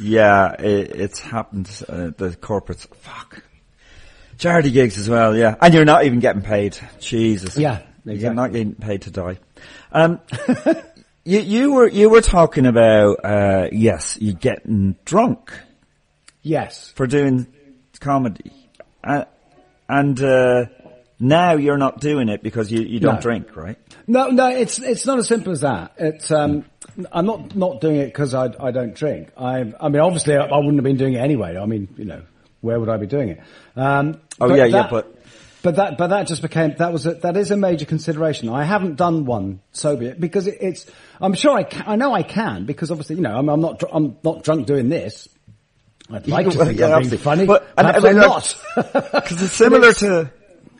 Yeah, it, it's happened. Uh, the corporates, fuck. Charity gigs as well, yeah. And you're not even getting paid. Jesus. Yeah, You're not getting paid to die. Um, you, you were, you were talking about, uh, yes, you getting drunk Yes. for doing comedy. Uh, and, uh, now you're not doing it because you, you don't No. drink, right? No, no, it's it's not as simple as that. It's um, I'm not not doing it because I I don't drink. I I mean, obviously, I, I wouldn't have been doing it anyway. I mean, you know, where would I be doing it? Um, Oh, but yeah, yeah, that- but- but that but that just became that was a, that is a major consideration. I haven't done one sober yet because it, it's. I'm sure I can, I know I can because obviously you know I'm, I'm not dr- I'm not drunk doing this. I'd like to think yeah, I'm being funny, But- and- and I'm not. Because it's similar to,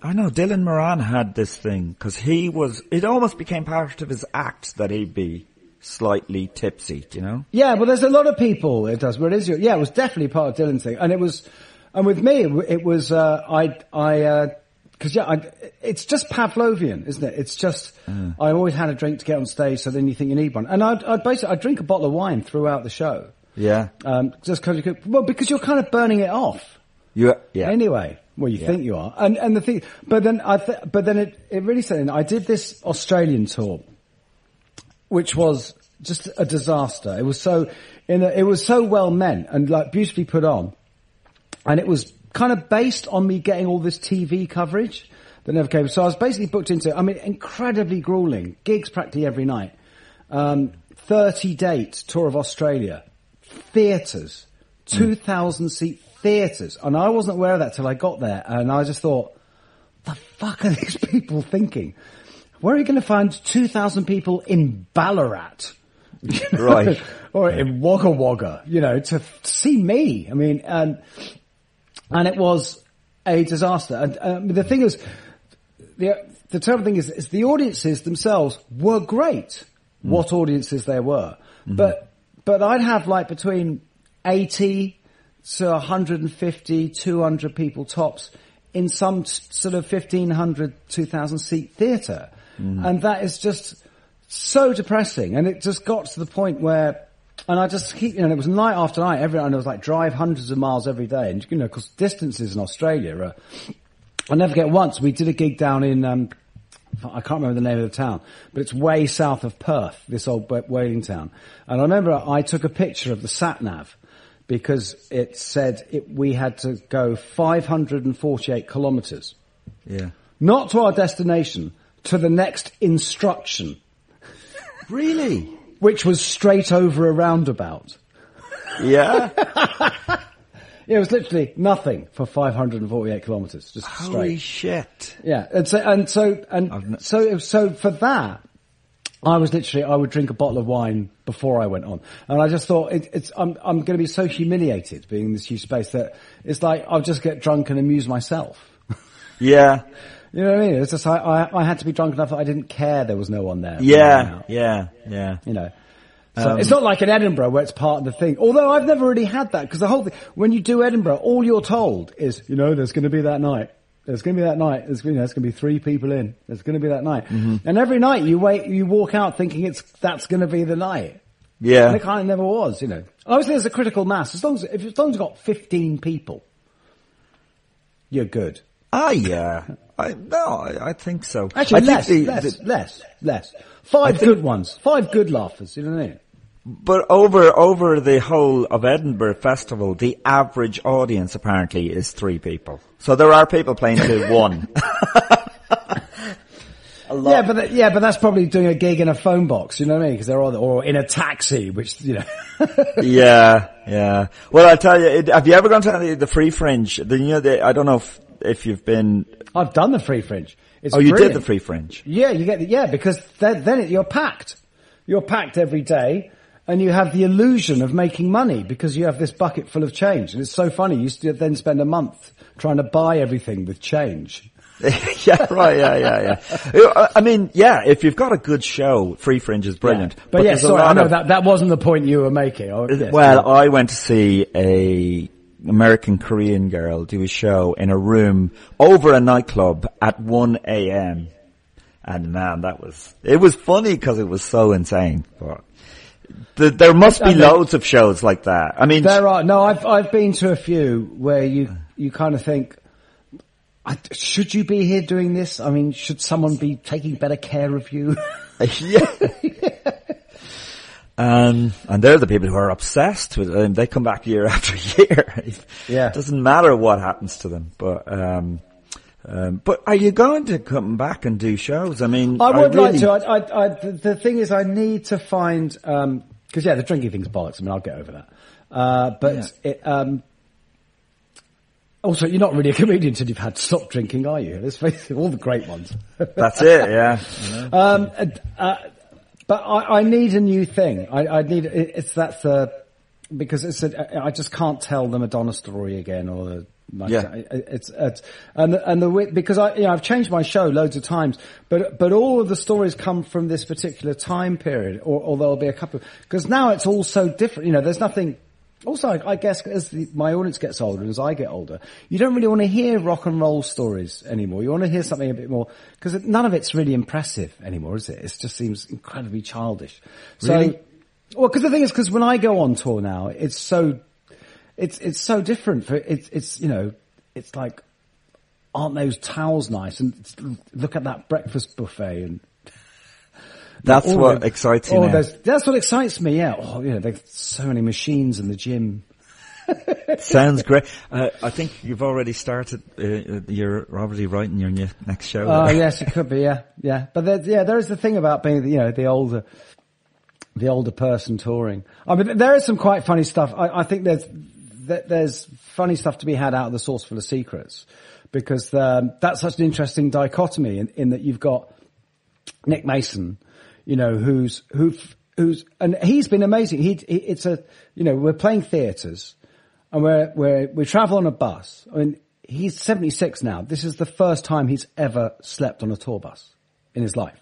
I know Dylan Moran had this thing because he was. It almost became part of his act that he'd be slightly tipsy. You know. Yeah, well, there's a lot of people it does. It is, your- yeah, it was definitely part of Dylan's thing, and it was, and with me, it, was, uh, I, I, because yeah, I, it's just Pavlovian, isn't it? It's just, I always had a drink to get on stage, so then you think you need one, and I'd, I'd basically, I'd drink a bottle of wine throughout the show, Yeah. um, just because you could, well, because you're kind of burning it off. You, yeah. Anyway, well, you think you are, and and the thing, but then I, th- but then it it really said. I did this Australian tour, which was just a disaster. It was so, in a, it was so well meant and like beautifully put on, and it was kind of based on me getting all this TV coverage that never came. So I was basically booked into. I mean, incredibly grueling gigs practically every night. Um, Thirty date tour of Australia, theatres, two thousand seat theatres, and I wasn't aware of that till I got there, and I just thought, the fuck are these people thinking? Where are you going to find 2,000 people in Ballarat? You know? Right. or in Wagga Wagga, you know, to see me. I mean, and, and it was a disaster. And um, the thing is, the, the terrible thing is, is the audiences themselves were great. Hmm. What audiences there were. Hmm. But, but I'd have like between 80 to 150, 200 people tops in some s- sort of 1500, 2000 seat theatre. Hmm. And that is just so depressing. And it just got to the point where, and I just keep, you know, it was night after night, every night, and was like drive hundreds of miles every day. And, you know, because distances in Australia are, I'll never forget once we did a gig down in, um, I can't remember the name of the town, but it's way south of Perth, this old wh- whaling town. And I remember I took a picture of the sat nav because it said it, we had to go 548 kilometers, Yeah. not to our destination, to the next instruction, Really? Which was straight over a roundabout. Yeah. It was literally nothing for 548 kilometers, just straight. Holy shit. Yeah, and so and so and I've so so for that, I was literally I would drink a bottle of wine before I went on, and I just thought it, it's I'm I'm going to be so humiliated being in this huge space that it's like I'll just get drunk and amuse myself. Yeah. You know what I mean? It's just I I, I had to be drunk enough that I didn't care there was no one there. Yeah. Yeah. Yeah. you know. So um, it's not like in Edinburgh where it's part of the thing. Although I've never really had that because the whole thing, when you do Edinburgh, all you're told is, you know, there's going to be that night. There's going to be that night. There's, you know, there's going to be three people in. There's going to be that night. Mm-hmm. And every night you wait, you walk out thinking it's, that's going to be the night. And Yeah. it kind of never was, you know. Obviously there's a critical mass. As long as, if as long as you've got 15 people, you're good. Ah, yeah. I, no, I, I think so. Actually, I think less, the- less, the- less, less. Five good ones. Five good laughers, you know what I mean? But over over the whole of Edinburgh Festival, the average audience apparently is three people. So there are people playing to one. Yeah, but yeah, but that's probably doing a gig in a phone box. You know what I mean? Because they're all or in a taxi, which you know. yeah, yeah. Well, I'll tell you. It, have you ever gone to the, the Free Fringe? The, you know, the, I don't know if if you've been. I've done the free fringe. It's Oh, you brilliant. did the Free Fringe. Yeah, you get the, yeah because then, then it, you're packed. You're packed every day, and you have the illusion of making money because you have this bucket full of change, and it's so funny. You then spend a month trying to buy everything with change. yeah, right. Yeah, yeah, yeah. I- uh, I mean, yeah. If you've got a good show, Free Fringe is brilliant. Yeah. But, yeah, sorry, I know of- that that wasn't the point you were making. Oh, yes. Well, I went to see a American Korean girl do a show in a room over a nightclub at 1 a.m. And man, that was, it was funny because it was so insane. But th- there must be I mean- loads of shows like that. I mean, There are no. I've I've been to a few where you you kind of think, I, should you be here doing this? I mean, should someone be taking better care of you? yeah. Um, and they're the people who are obsessed with it. and they come back year after year. Yeah. It doesn't matter what happens to them. But, um, um, but are you going to come back and do shows? I mean, I would really- like to. I, I, I, the, thing is, I need to find because yeah, the drinking thing's bollocks. I mean, I'll get over that. Uh, but Yeah. it, um, also, you're not really a comedian until you've had to stop drinking, are you? Let's face it, all the great ones. That's it, yeah. Um, uh, but I, I need a new thing. I, I need it, it's that's the because it's a, I just can't tell the Madonna story again or the like Yeah. that. It's, it's and the, and the because I you know I've changed my show loads of times, but but all of the stories come from this particular time period, or, or there'll be a couple because now it's all so different. You know, there's nothing. Also, I, guess as the, my audience gets older and as I get older, you don't really want to hear rock and roll stories anymore. You want to hear something a bit more because none of it's really impressive anymore, is it? It just seems incredibly childish. So, Really? well, because the thing is, because when I go on tour now, it's so it's it's so different. For it's it's you know it's like, aren't those towels nice? And look at that breakfast buffet and That's what excites you oh, there's- That's what excites me. Yeah. Oh, you know, there's so many machines in the gym. Sounds great. Uh, I think you've already started. Uh, you're already writing your ne- next show. Oh yes, it could be. Yeah, yeah. But there, yeah, there is the thing about being, you know, the older, the older person touring. I mean, there is some quite funny stuff. I, I think there's there- there's funny stuff to be had out of the Saucerful of Secrets because um, that's such an interesting dichotomy in, in that you've got Nick Mason, you know, who's who who's and he's been amazing. He, he it's a you know we're playing theatres and we're we're we travel on a bus. I mean, he's seventy six now. This is the first time he's ever slept on a tour bus in his life.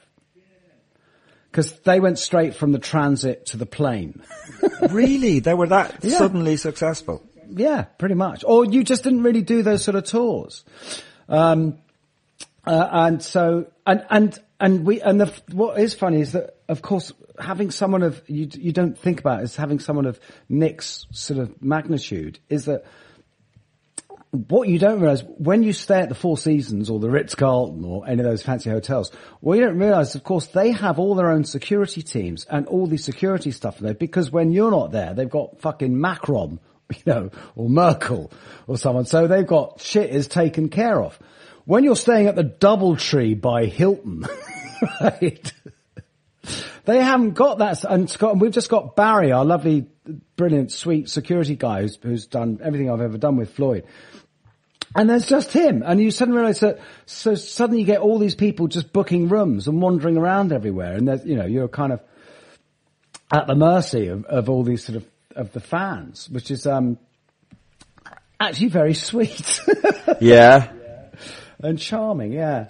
Because they went straight from the transit to the plane. really? They were that Yeah. suddenly successful? Yeah, pretty much. Or you just didn't really do those sort of tours. Um, uh, and so, and, and, and we, and the, what is funny is that, of course, having someone of, you, you don't think about is having someone of Nick's sort of magnitude is that what you don't realize when you stay at the Four Seasons or the Ritz Carlton or any of those fancy hotels, what you don't realize, of course, they have all their own security teams and all the security stuff there because when you're not there, they've got fucking Macron, you know, or Merkel or someone. So they've got shit is taken care of. When you're staying at the Doubletree by Hilton, right? They haven't got that, and Scott, we've just got Barry, our lovely, brilliant, sweet security guy who's, who's done everything I've ever done with Floyd. And there's just him, and you suddenly realize that, so suddenly you get all these people just booking rooms and wandering around everywhere, and there's, you know, you're kind of at the mercy of, of all these sort of, of the fans, which is, um, actually very sweet Yeah. And charming, yeah.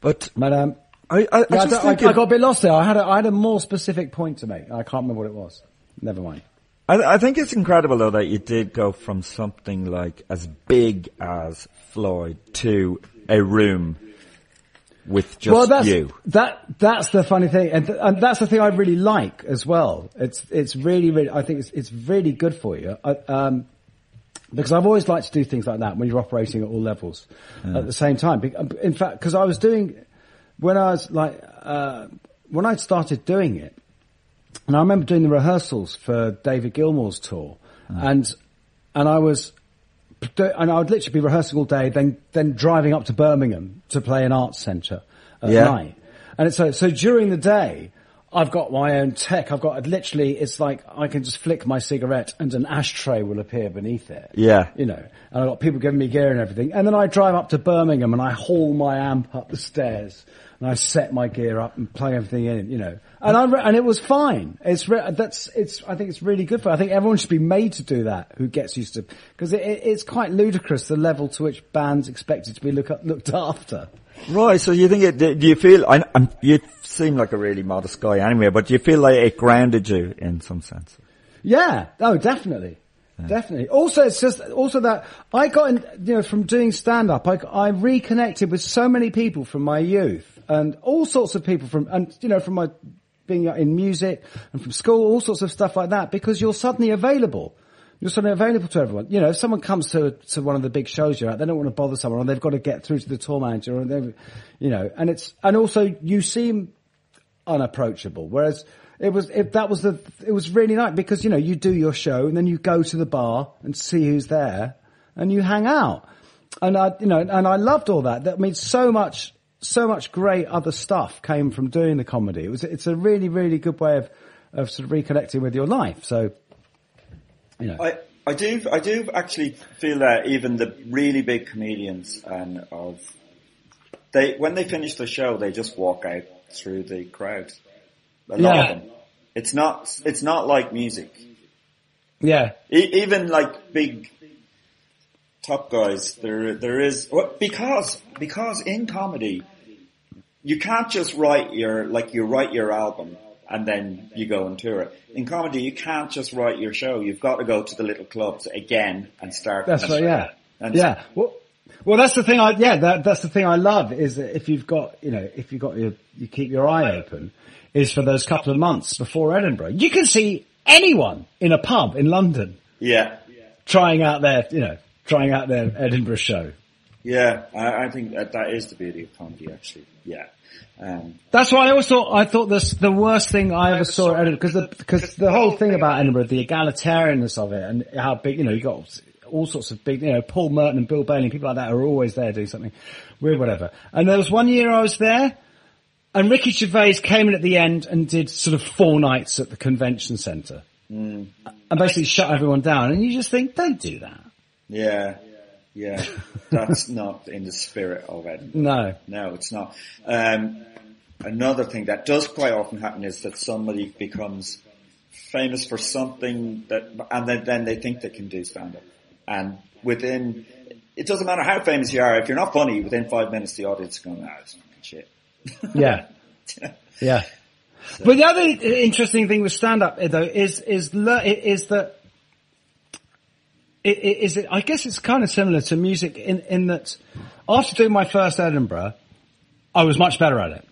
But But, um, I, I, Yeah, I, just I- I got a bit lost there. I had a, I had a more specific point to make. I can't remember what it was. Never mind. I, I think it's incredible though that you did go from something like as big as Floyd to a room with just well, that's, you. That that's the funny thing, and, th- and that's the thing I really like as well. It's it's really really I think it's it's really good for you. I, um, because I've always liked to do things like that when you're operating at all levels at the same time. In fact, because I was doing when I was like uh, when I started doing it, and I remember doing the rehearsals for David Gilmour's tour, and and I was and I would literally be rehearsing all day, then then driving up to Birmingham to play an arts centre at Yeah. night. And so so during the day, I've got my own tech. I've got literally, it's like I can just flick my cigarette and an ashtray will appear beneath it. Yeah. You know, and I've got people giving me gear and everything. And then I drive up to Birmingham and I haul my amp up the stairs and I set my gear up and plug everything in, you know. And I, re- and it was fine. It's, re- that's, it's, I think it's really good for, I think everyone should be made to do that who gets used to, because it, it, it's quite ludicrous the level to which bands expected to be look, looked after. Right, so you think it, do you feel, I, I'm, you seem like a really modest guy anyway, but do you feel like it grounded you in some sense? Yeah. Oh, definitely. Definitely. Also, it's just, also that I got in, you know, from doing stand up, I, I reconnected with so many people from my youth and all sorts of people from, and, you know, from my being in music and from school, all sorts of stuff like that because you're suddenly available. You're suddenly available to everyone. You know, if someone comes to, to one of the big shows you're at, they don't want to bother someone or they've got to get through to the tour manager or they, you know, and it's, and also you seem unapproachable. Whereas it was, it, that was the, it was really nice because, you know, you do your show and then you go to the bar and see who's there and you hang out. And I, you know, and I loved all that. That means so much, so much great other stuff came from doing the comedy. It was, it's a really, really good way of, of sort of reconnecting with your life. So, you know. I, I do I do actually feel that even the really big comedians and of they when they finish the show they just walk out through the crowd. A lot Yeah. of them. It's not it's not like music. yeah. E- even like big top guys, there there is well, because because in comedy you can't just write your like you write your album and then you go and tour it. In comedy, you can't just write your show. You've got to go to the little clubs again and start. That's right. Yeah. And yeah. Well, well, that's the thing. I yeah, that, that's the thing I love is that if you've got you know if you've got your you keep your eye open is for those couple of months before Edinburgh. You can see anyone in a pub in London Yeah. trying out their you know trying out their Edinburgh show. Yeah, I, I think that, that is the beauty of comedy, actually. Yeah. Um, That's why I always thought I thought this the worst thing I ever saw at Edinburgh because the because the whole thing about Edinburgh, the egalitarianness of it, and how big you know you got all sorts of big you know Paul Merton and Bill Bailey, people like that are always there doing something weird, whatever. And there was one year I was there, and Ricky Gervais came in at the end and did sort of four nights at the convention centre, and basically shut everyone down. And you just think, don't do that. yeah. Yeah. That's not in the spirit of Edinburgh. No. No, it's not. Um, another thing that does quite often happen is that somebody becomes famous for something that, and then, then they think they can do stand up. And within, it doesn't matter how famous you are, if you're not funny, within five minutes the audience is going, ah, it's fucking shit. Yeah. Yeah. But the other interesting thing with stand up though is, is, le- is that it, it, is it, I guess it's kind of similar to music in, in that after doing my first Edinburgh, I was much better at it.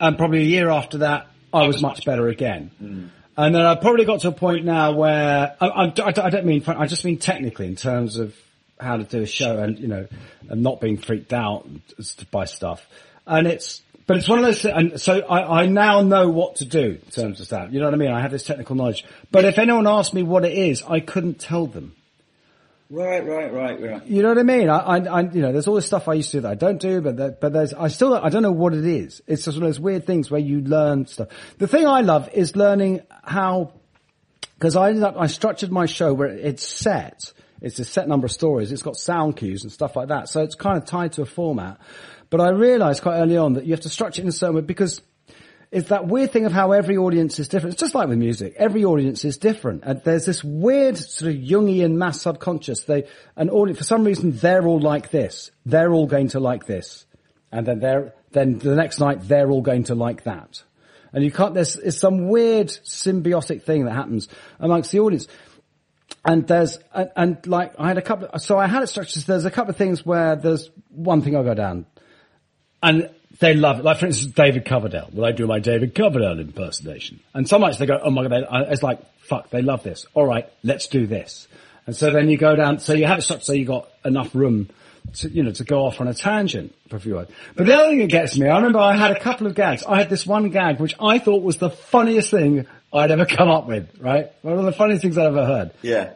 And probably a year after that, I was much better again. And then I've probably got to a point now where I, I, I don't mean, I just mean technically in terms of how to do a show and, you know, and not being freaked out by stuff. And it's, but it's one of those, and so I, I now know what to do in terms of that. You know what I mean? I have this technical knowledge. But if anyone asked me what it is, I couldn't tell them. Right, right, right, right. You know what I mean? I, I, I, you know, there's all this stuff I used to do that I don't do, but that, but there's, I still, I don't know what it is. It's just one of those weird things where you learn stuff. The thing I love is learning how, because I ended up, I structured my show where it's set. It's a set number of stories. It's got sound cues and stuff like that. So it's kind of tied to a format. But I realized quite early on that you have to structure it in a certain way because it's that weird thing of how every audience is different. It's just like with music. Every audience is different. And there's this weird sort of Jungian mass subconscious. They, an audience, for some reason, they're all like this. They're all going to like this. And then they're, then the next night, they're all going to like that. And you can't, there's, it's some weird symbiotic thing that happens amongst the audience. And there's, and, and like, I had a couple, so I had it structured, so there's a couple of things where there's one thing I'll go down. And they love it. Like for instance, David Coverdale. Will I do my David Coverdale impersonation? And some nights they go, oh my god, they, it's like, fuck, they love this. All right, let's do this. And so then you go down, so you have structured so you got enough room to, you know, to go off on a tangent for a few words. But the other thing that gets me, I remember I had a couple of gags. I had this one gag which I thought was the funniest thing I'd ever come up with, right? One of the funniest things I'd ever heard. Yeah.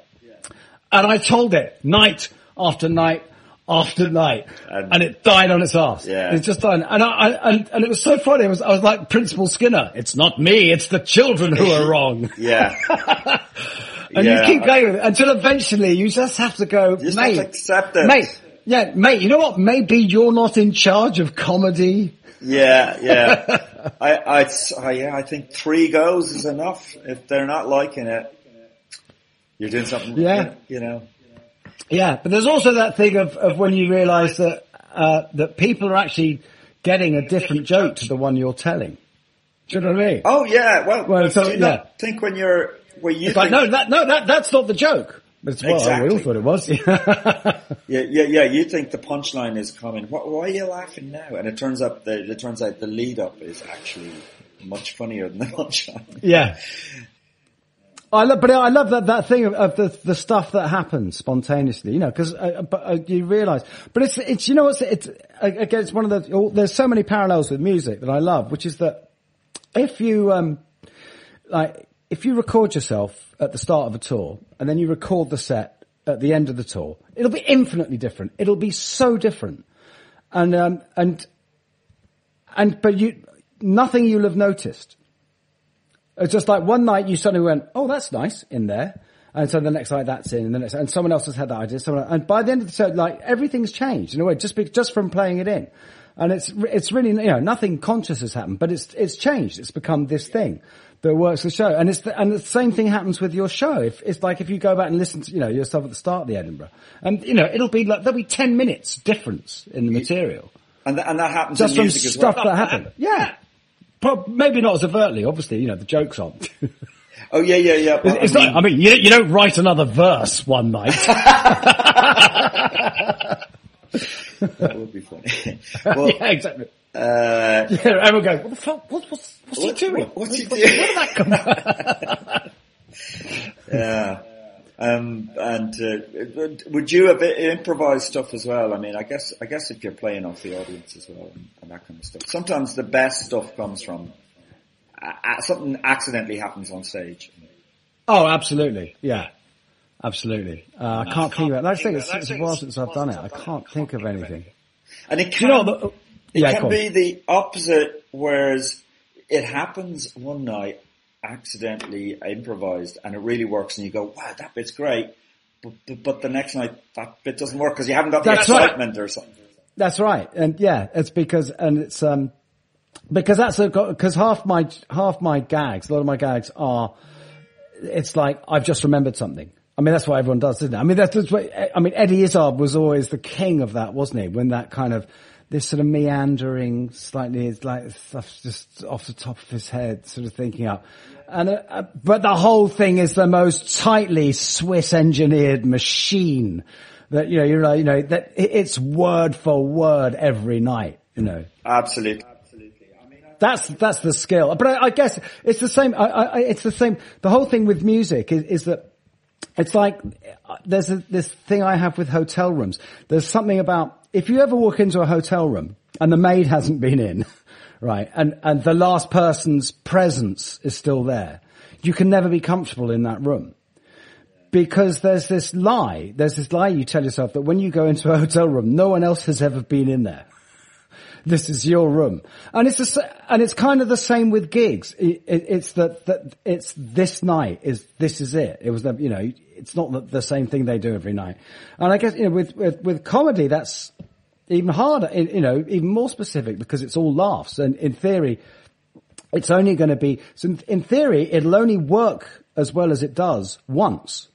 And I told it night after night after night, And- and, it died on its ass. Yeah. It's just done. And I, I and, and it was so funny. It was, I was like Principal Skinner. It's not me. It's the children who are wrong. Yeah. And Yeah. you keep going with it until eventually you just have to go, just mate, to accept it. mate, yeah, mate, you know what? Maybe you're not in charge of comedy. Yeah, yeah. I, I, I, yeah, I think three goes is enough. If they're not liking it, you're doing something. Yeah. You know. Yeah, but there's also that thing of, of when you realise that uh, that people are actually getting a different joke to the one you're telling. Do you know what I mean? Oh yeah. Well, Well, so- do you not yeah. think when you're when you It's like, no, that, no, that, that's not the joke. It's, we Exactly. all thought it was. yeah, yeah, yeah. You think the punchline is coming. Why, why are you laughing now? And it turns up. The, it turns out the lead up is actually much funnier than the punchline. yeah. I love, but I love that, that thing of, of the, the stuff that happens spontaneously, you know, cause, uh, but uh, you realize, but it's, it's, you know what's, it's, again, it's one of the, oh, there's so many parallels with music that I love, which is that if you, um, like, if you record yourself at the start of a tour and then you record the set at the end of the tour, it'll be infinitely different. It'll be so different. And, um, and, and, but you, nothing you'll have noticed. It's just like one night you suddenly went, oh, that's nice in there. And so the next night that's in and the next, and someone else has had that idea. Someone, and by the end of the show, like everything's changed in a way, just be, just from playing it in. And it's, it's really, you know, nothing conscious has happened, but it's, it's changed. It's become this thing that works the show. And it's, the, and the same thing happens with your show. If, it's like if you go back and listen to, you know, your stuff at the start of the Edinburgh and, you know, it'll be like, there'll be 10 minutes difference in the material. And, th- and that happens Just in from stuff well. that happened. Yeah. Prob- maybe not as overtly, obviously, you know, the joke's on. Oh yeah, yeah, yeah. but It's I not, I mean, you, you don't write another verse one night. that would be funny. well, yeah, exactly. uh, Yeah, everyone goes, what the fuck, what, what's, what's What- he doing? what- what's he doing? Where did that come yeah. Um, and uh, would you have improvised stuff as well? I mean, I guess I guess if you're playing off the audience as well and, and that kind of stuff. Sometimes the best stuff comes from uh, something accidentally happens on stage. Oh, absolutely, yeah, absolutely. Uh, I can't think of it. I think it's, it's a while since I've done it. I can't think of anything. And it can, You know, it yeah, can be the opposite, whereas it happens one night, accidentally improvised, and it really works, and you go, wow, that bit's great. But, but, but the next night, that bit doesn't work because you haven't got the That's right. excitement or something. That's right, and yeah, it's because and it's um because that's a because half my half my gags, a lot of my gags are, it's like I've just remembered something. I mean, that's what everyone does, isn't it? I mean, that's, that's what, I mean, Eddie Izzard was always the king of that, wasn't he? When that kind of, this sort of meandering, slightly, like stuff just off the top of his head, sort of thinking up. And, uh, uh, but the whole thing is the most tightly Swiss engineered machine that, you know, you're like, you know, that it's word for word every night, you know. Absolutely. Absolutely. I mean that's that's the skill. But I, I guess it's the same. I, I, it's the same. The whole thing with music is, is that it's like uh, there's a, this thing I have with hotel rooms. There's something about if you ever walk into a hotel room and the maid hasn't been in, right, and and the last person's presence is still there, you can never be comfortable in that room because there's this lie. There's this lie you tell yourself that when you go into a hotel room, no one else has ever been in there this is your room. And it's the, sa- and it's kind of the same with gigs. It, it, it's that, that it's this night is, this is it. It was the, you know, it's not the, the same thing they do every night. And I guess, you know, with, with, with comedy, that's even harder, you know, even more specific because it's all laughs. And in theory, it's only going to be, so in, theory, it'll only work as well as it does once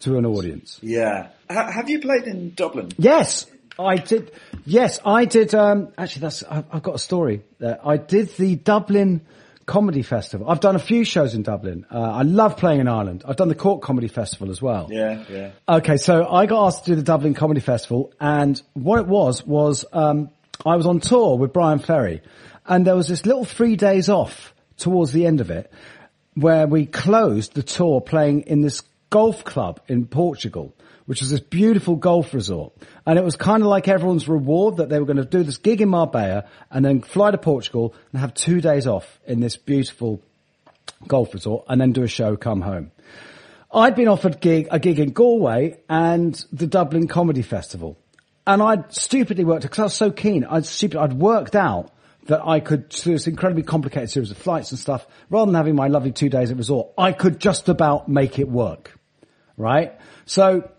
to an audience. Yeah. Ha- have you played in Dublin? Yes, I did. Yes, I did. Um, actually, that's I've, I've got a story. There. I did the Dublin Comedy Festival. I've done a few shows in Dublin. Uh, I love playing in Ireland. I've done the Cork Comedy Festival as well. Yeah, yeah. Okay, so I got asked to do the Dublin Comedy Festival, and what it was was um, I was on tour with Bryan Ferry, and there was this little three days off towards the end of it, where we closed the tour playing in this golf club in Portugal, which was this beautiful golf resort, and it was kind of like everyone's reward that they were going to do this gig in Marbella and then fly to Portugal and have two days off in this beautiful golf resort and then do a show, come home. I'd been offered gig, a gig in Galway and the Dublin Comedy Festival. And I'd stupidly worked, because I was so keen, I'd stupid, I'd worked out that I could do this incredibly complicated series of flights and stuff, rather than having my lovely two days at resort, I could just about make it work. Right? So,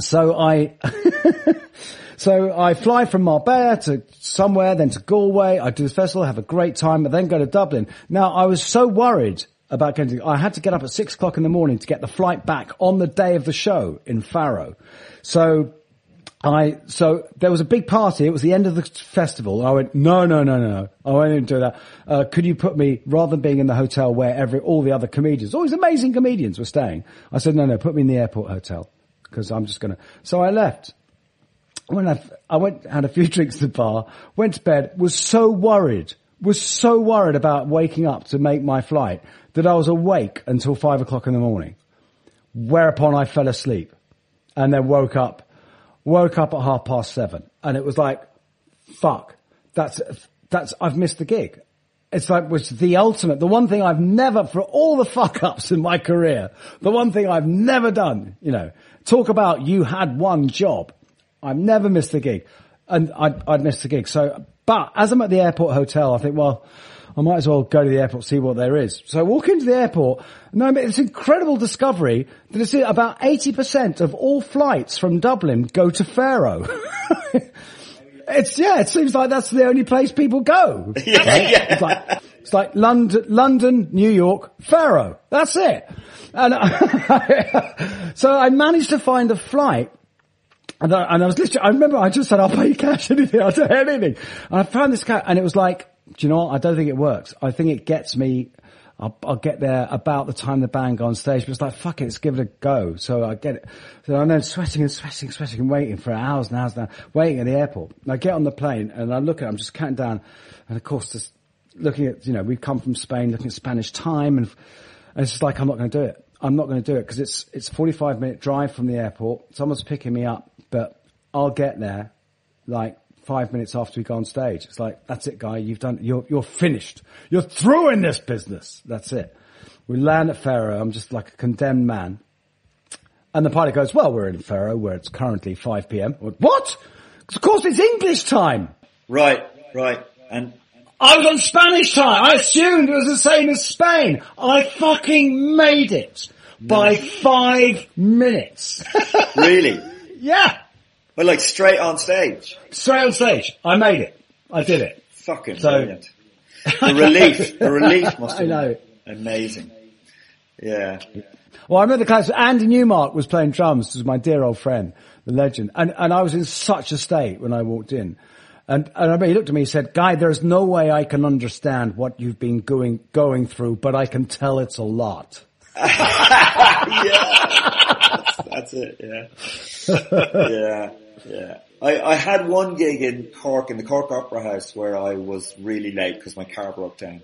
so I, so I fly from Marbella to somewhere, then to Galway. I do the festival, have a great time, but then go to Dublin. Now I was so worried about going to, I had to get up at six o'clock in the morning to get the flight back on the day of the show in Faro. So I, so there was a big party. It was the end of the festival. I went, no, no, no, no, no. I won't do that. Uh, could you put me, rather than being in the hotel where every, all the other comedians, all these amazing comedians were staying. I said, no, no, put me in the airport hotel because I'm just going to, so I left. When I, I went, had a few drinks at the bar, went to bed, was so worried, was so worried about waking up to make my flight that I was awake until five o'clock in the morning. Whereupon I fell asleep and then woke up, woke up at half past seven and it was like, fuck, that's, that's, I've missed the gig. It's like, was the ultimate, the one thing I've never, for all the fuck ups in my career, the one thing I've never done, you know, talk about you had one job. I've never missed a gig and I'd, I'd missed a gig. So, but as I'm at the airport hotel, I think, well, I might as well go to the airport, see what there is. So I walk into the airport, and I mean, it's incredible discovery that it's about 80% of all flights from Dublin go to Faro. it's, yeah, it seems like that's the only place people go. Yeah, right? yeah. It's like, it's like London, London, New York, Faro. That's it. And I, so I managed to find a flight and I, and I was literally, I remember I just said, I'll pay you cash, anything, I'll do anything. And I found this cat and it was like, do you know what? I don't think it works. I think it gets me, I'll, I'll get there about the time the band go on stage, but it's like, fuck it, let's give it a go. So I get it. So I'm then sweating and sweating, sweating and waiting for hours and hours and hours, waiting at the airport. And I get on the plane and I look at it, I'm just counting down. And of course, just looking at, you know, we've come from Spain, looking at Spanish time and, and it's just like, I'm not going to do it. I'm not going to do it because it's it's a 45 minute drive from the airport. Someone's picking me up, but I'll get there like five minutes after we go on stage. It's like that's it, guy. You've done. You're you're finished. You're through in this business. That's it. We land at Faro. I'm just like a condemned man. And the pilot goes, well, we're in Faro where it's currently 5 p.m. What? Of course it's English time. Right, right. And I was on Spanish time. I assumed it was the same as Spain. I fucking made it by five minutes. really? yeah. But like straight on stage. Straight on stage. I made it. I did it. Fucking So- brilliant. The relief, the relief must I know. amazing. Yeah. Well, I remember the class. Andy Newmark was playing drums. This was my dear old friend, the legend. And, and I was in such a state when I walked in. And, and he looked at me and said, Guy, there's no way I can understand what you've been going, going through, but I can tell it's a lot. That's, that's it, yeah. yeah, yeah. I, I had one gig in Cork, in the Cork Opera House, where I was really late because my car broke down.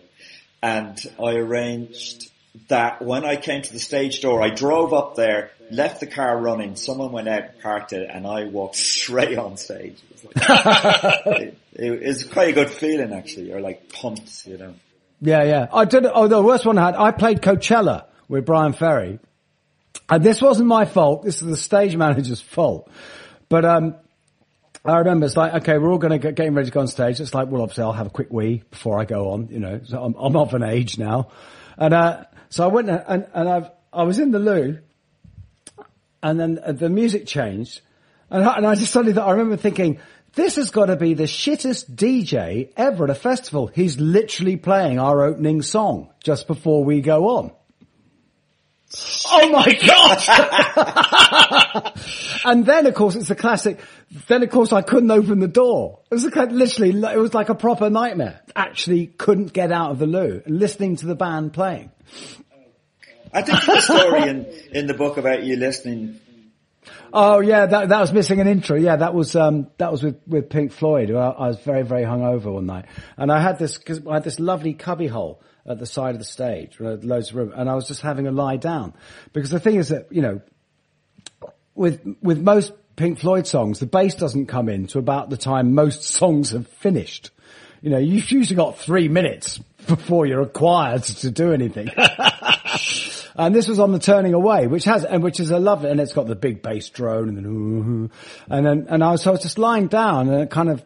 And I arranged that when I came to the stage door, I drove up there, left the car running, someone went out, parked it, and I walked straight on stage. It was, like, it, it was quite a good feeling actually, or like pumped, you know. Yeah, yeah. I did. Oh, the worst one I had. I played Coachella with Bryan Ferry, and this wasn't my fault. This is the stage manager's fault. But um, I remember it's like, okay, we're all going to get getting ready to go on stage. It's like, well, obviously, I'll have a quick wee before I go on. You know, so I'm, I'm of an age now, and uh, so I went and and I've, I was in the loo, and then the music changed, and I, and I just suddenly thought, I remember thinking, this has got to be the shittest DJ ever at a festival. He's literally playing our opening song just before we go on. Oh my god! and then of course it's the classic, then of course I couldn't open the door. It was a, literally, it was like a proper nightmare. Actually couldn't get out of the loo listening to the band playing. I think there's a story in, in the book about you listening Oh yeah, that that was missing an intro. Yeah, that was um that was with with Pink Floyd. I, I was very very hungover one night, and I had this cause I had this lovely cubby hole at the side of the stage, loads of room, and I was just having a lie down because the thing is that you know with with most Pink Floyd songs, the bass doesn't come in to about the time most songs have finished. You know, you've usually got three minutes before you're required to do anything. and this was on the turning away, which has, and which is a lovely, and it's got the big bass drone and then, and then, and I was, so I was just lying down and it kind of,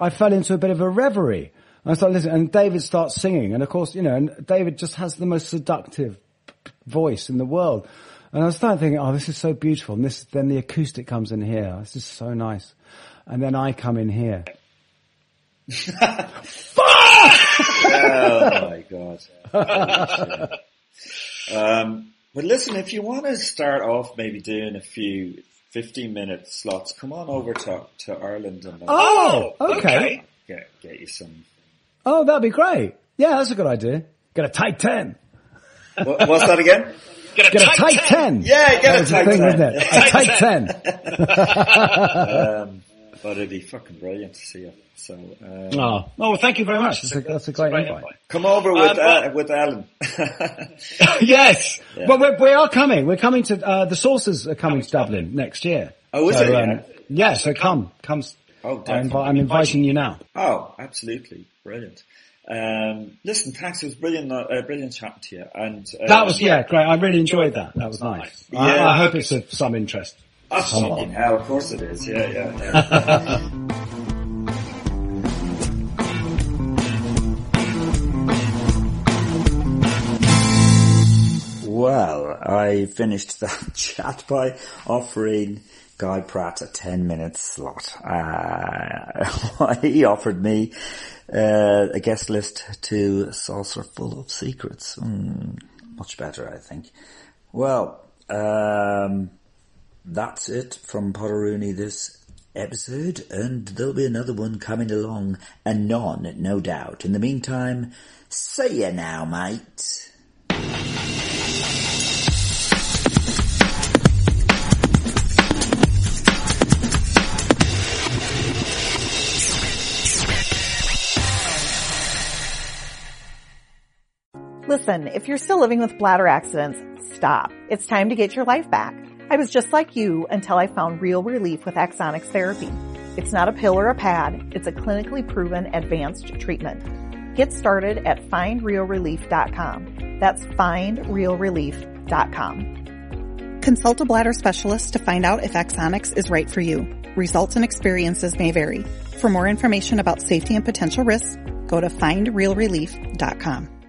I fell into a bit of a reverie. And I started listening and David starts singing and of course, you know, and David just has the most seductive voice in the world. And I was starting thinking, oh, this is so beautiful. And this, then the acoustic comes in here. This is so nice. And then I come in here. Oh my god. Holy shit. um, but listen, if you want to start off maybe doing a few 15 minute slots, come on over to, to Ireland and uh, Oh, okay. get, get you some. Oh, that'd be great. Yeah, that's a good idea. Get a tight 10. What, what's that again? Get a tight 10. Yeah, get a tight thing, 10. isn't it? A tight 10. Um, but it'd be fucking brilliant to see you. So, um, Oh, well, thank you very much. That's a, that's a great invite. come over with, uh, with Alan. yes. Yeah. Well, we're, we are coming. We're coming to, uh, the Saucers are coming to Dublin next year. Oh, is so, it? um, Yeah. yeah, so come, come. Oh, I'm, I'm inviting you now. Oh, absolutely. Brilliant. Um, listen, thanks. It was brilliant, uh, brilliant chatting to you. And, uh, That was, yeah, great. I really enjoyed that. That was nice. I, Yeah. I hope it's of some interest. Oh, fucking hell, of course it is. Yeah, yeah, yeah. Well, I finished that chat by offering Guy Pratt a 10 minute slot. Uh, he offered me uh, a guest list to Saucerful of Secrets. Mm, much better, I think. Well, um, that's it from Potterooney this episode, and there'll be another one coming along anon, no doubt. In the meantime, see ya now, mate. Listen, if you're still living with bladder accidents, stop. It's time to get your life back. I was just like you until I found real relief with Axonics therapy. It's not a pill or a pad. It's a clinically proven advanced treatment. Get started at findrealrelief.com. That's findrealrelief.com. Consult a bladder specialist to find out if Axonics is right for you. Results and experiences may vary. For more information about safety and potential risks, go to findrealrelief.com.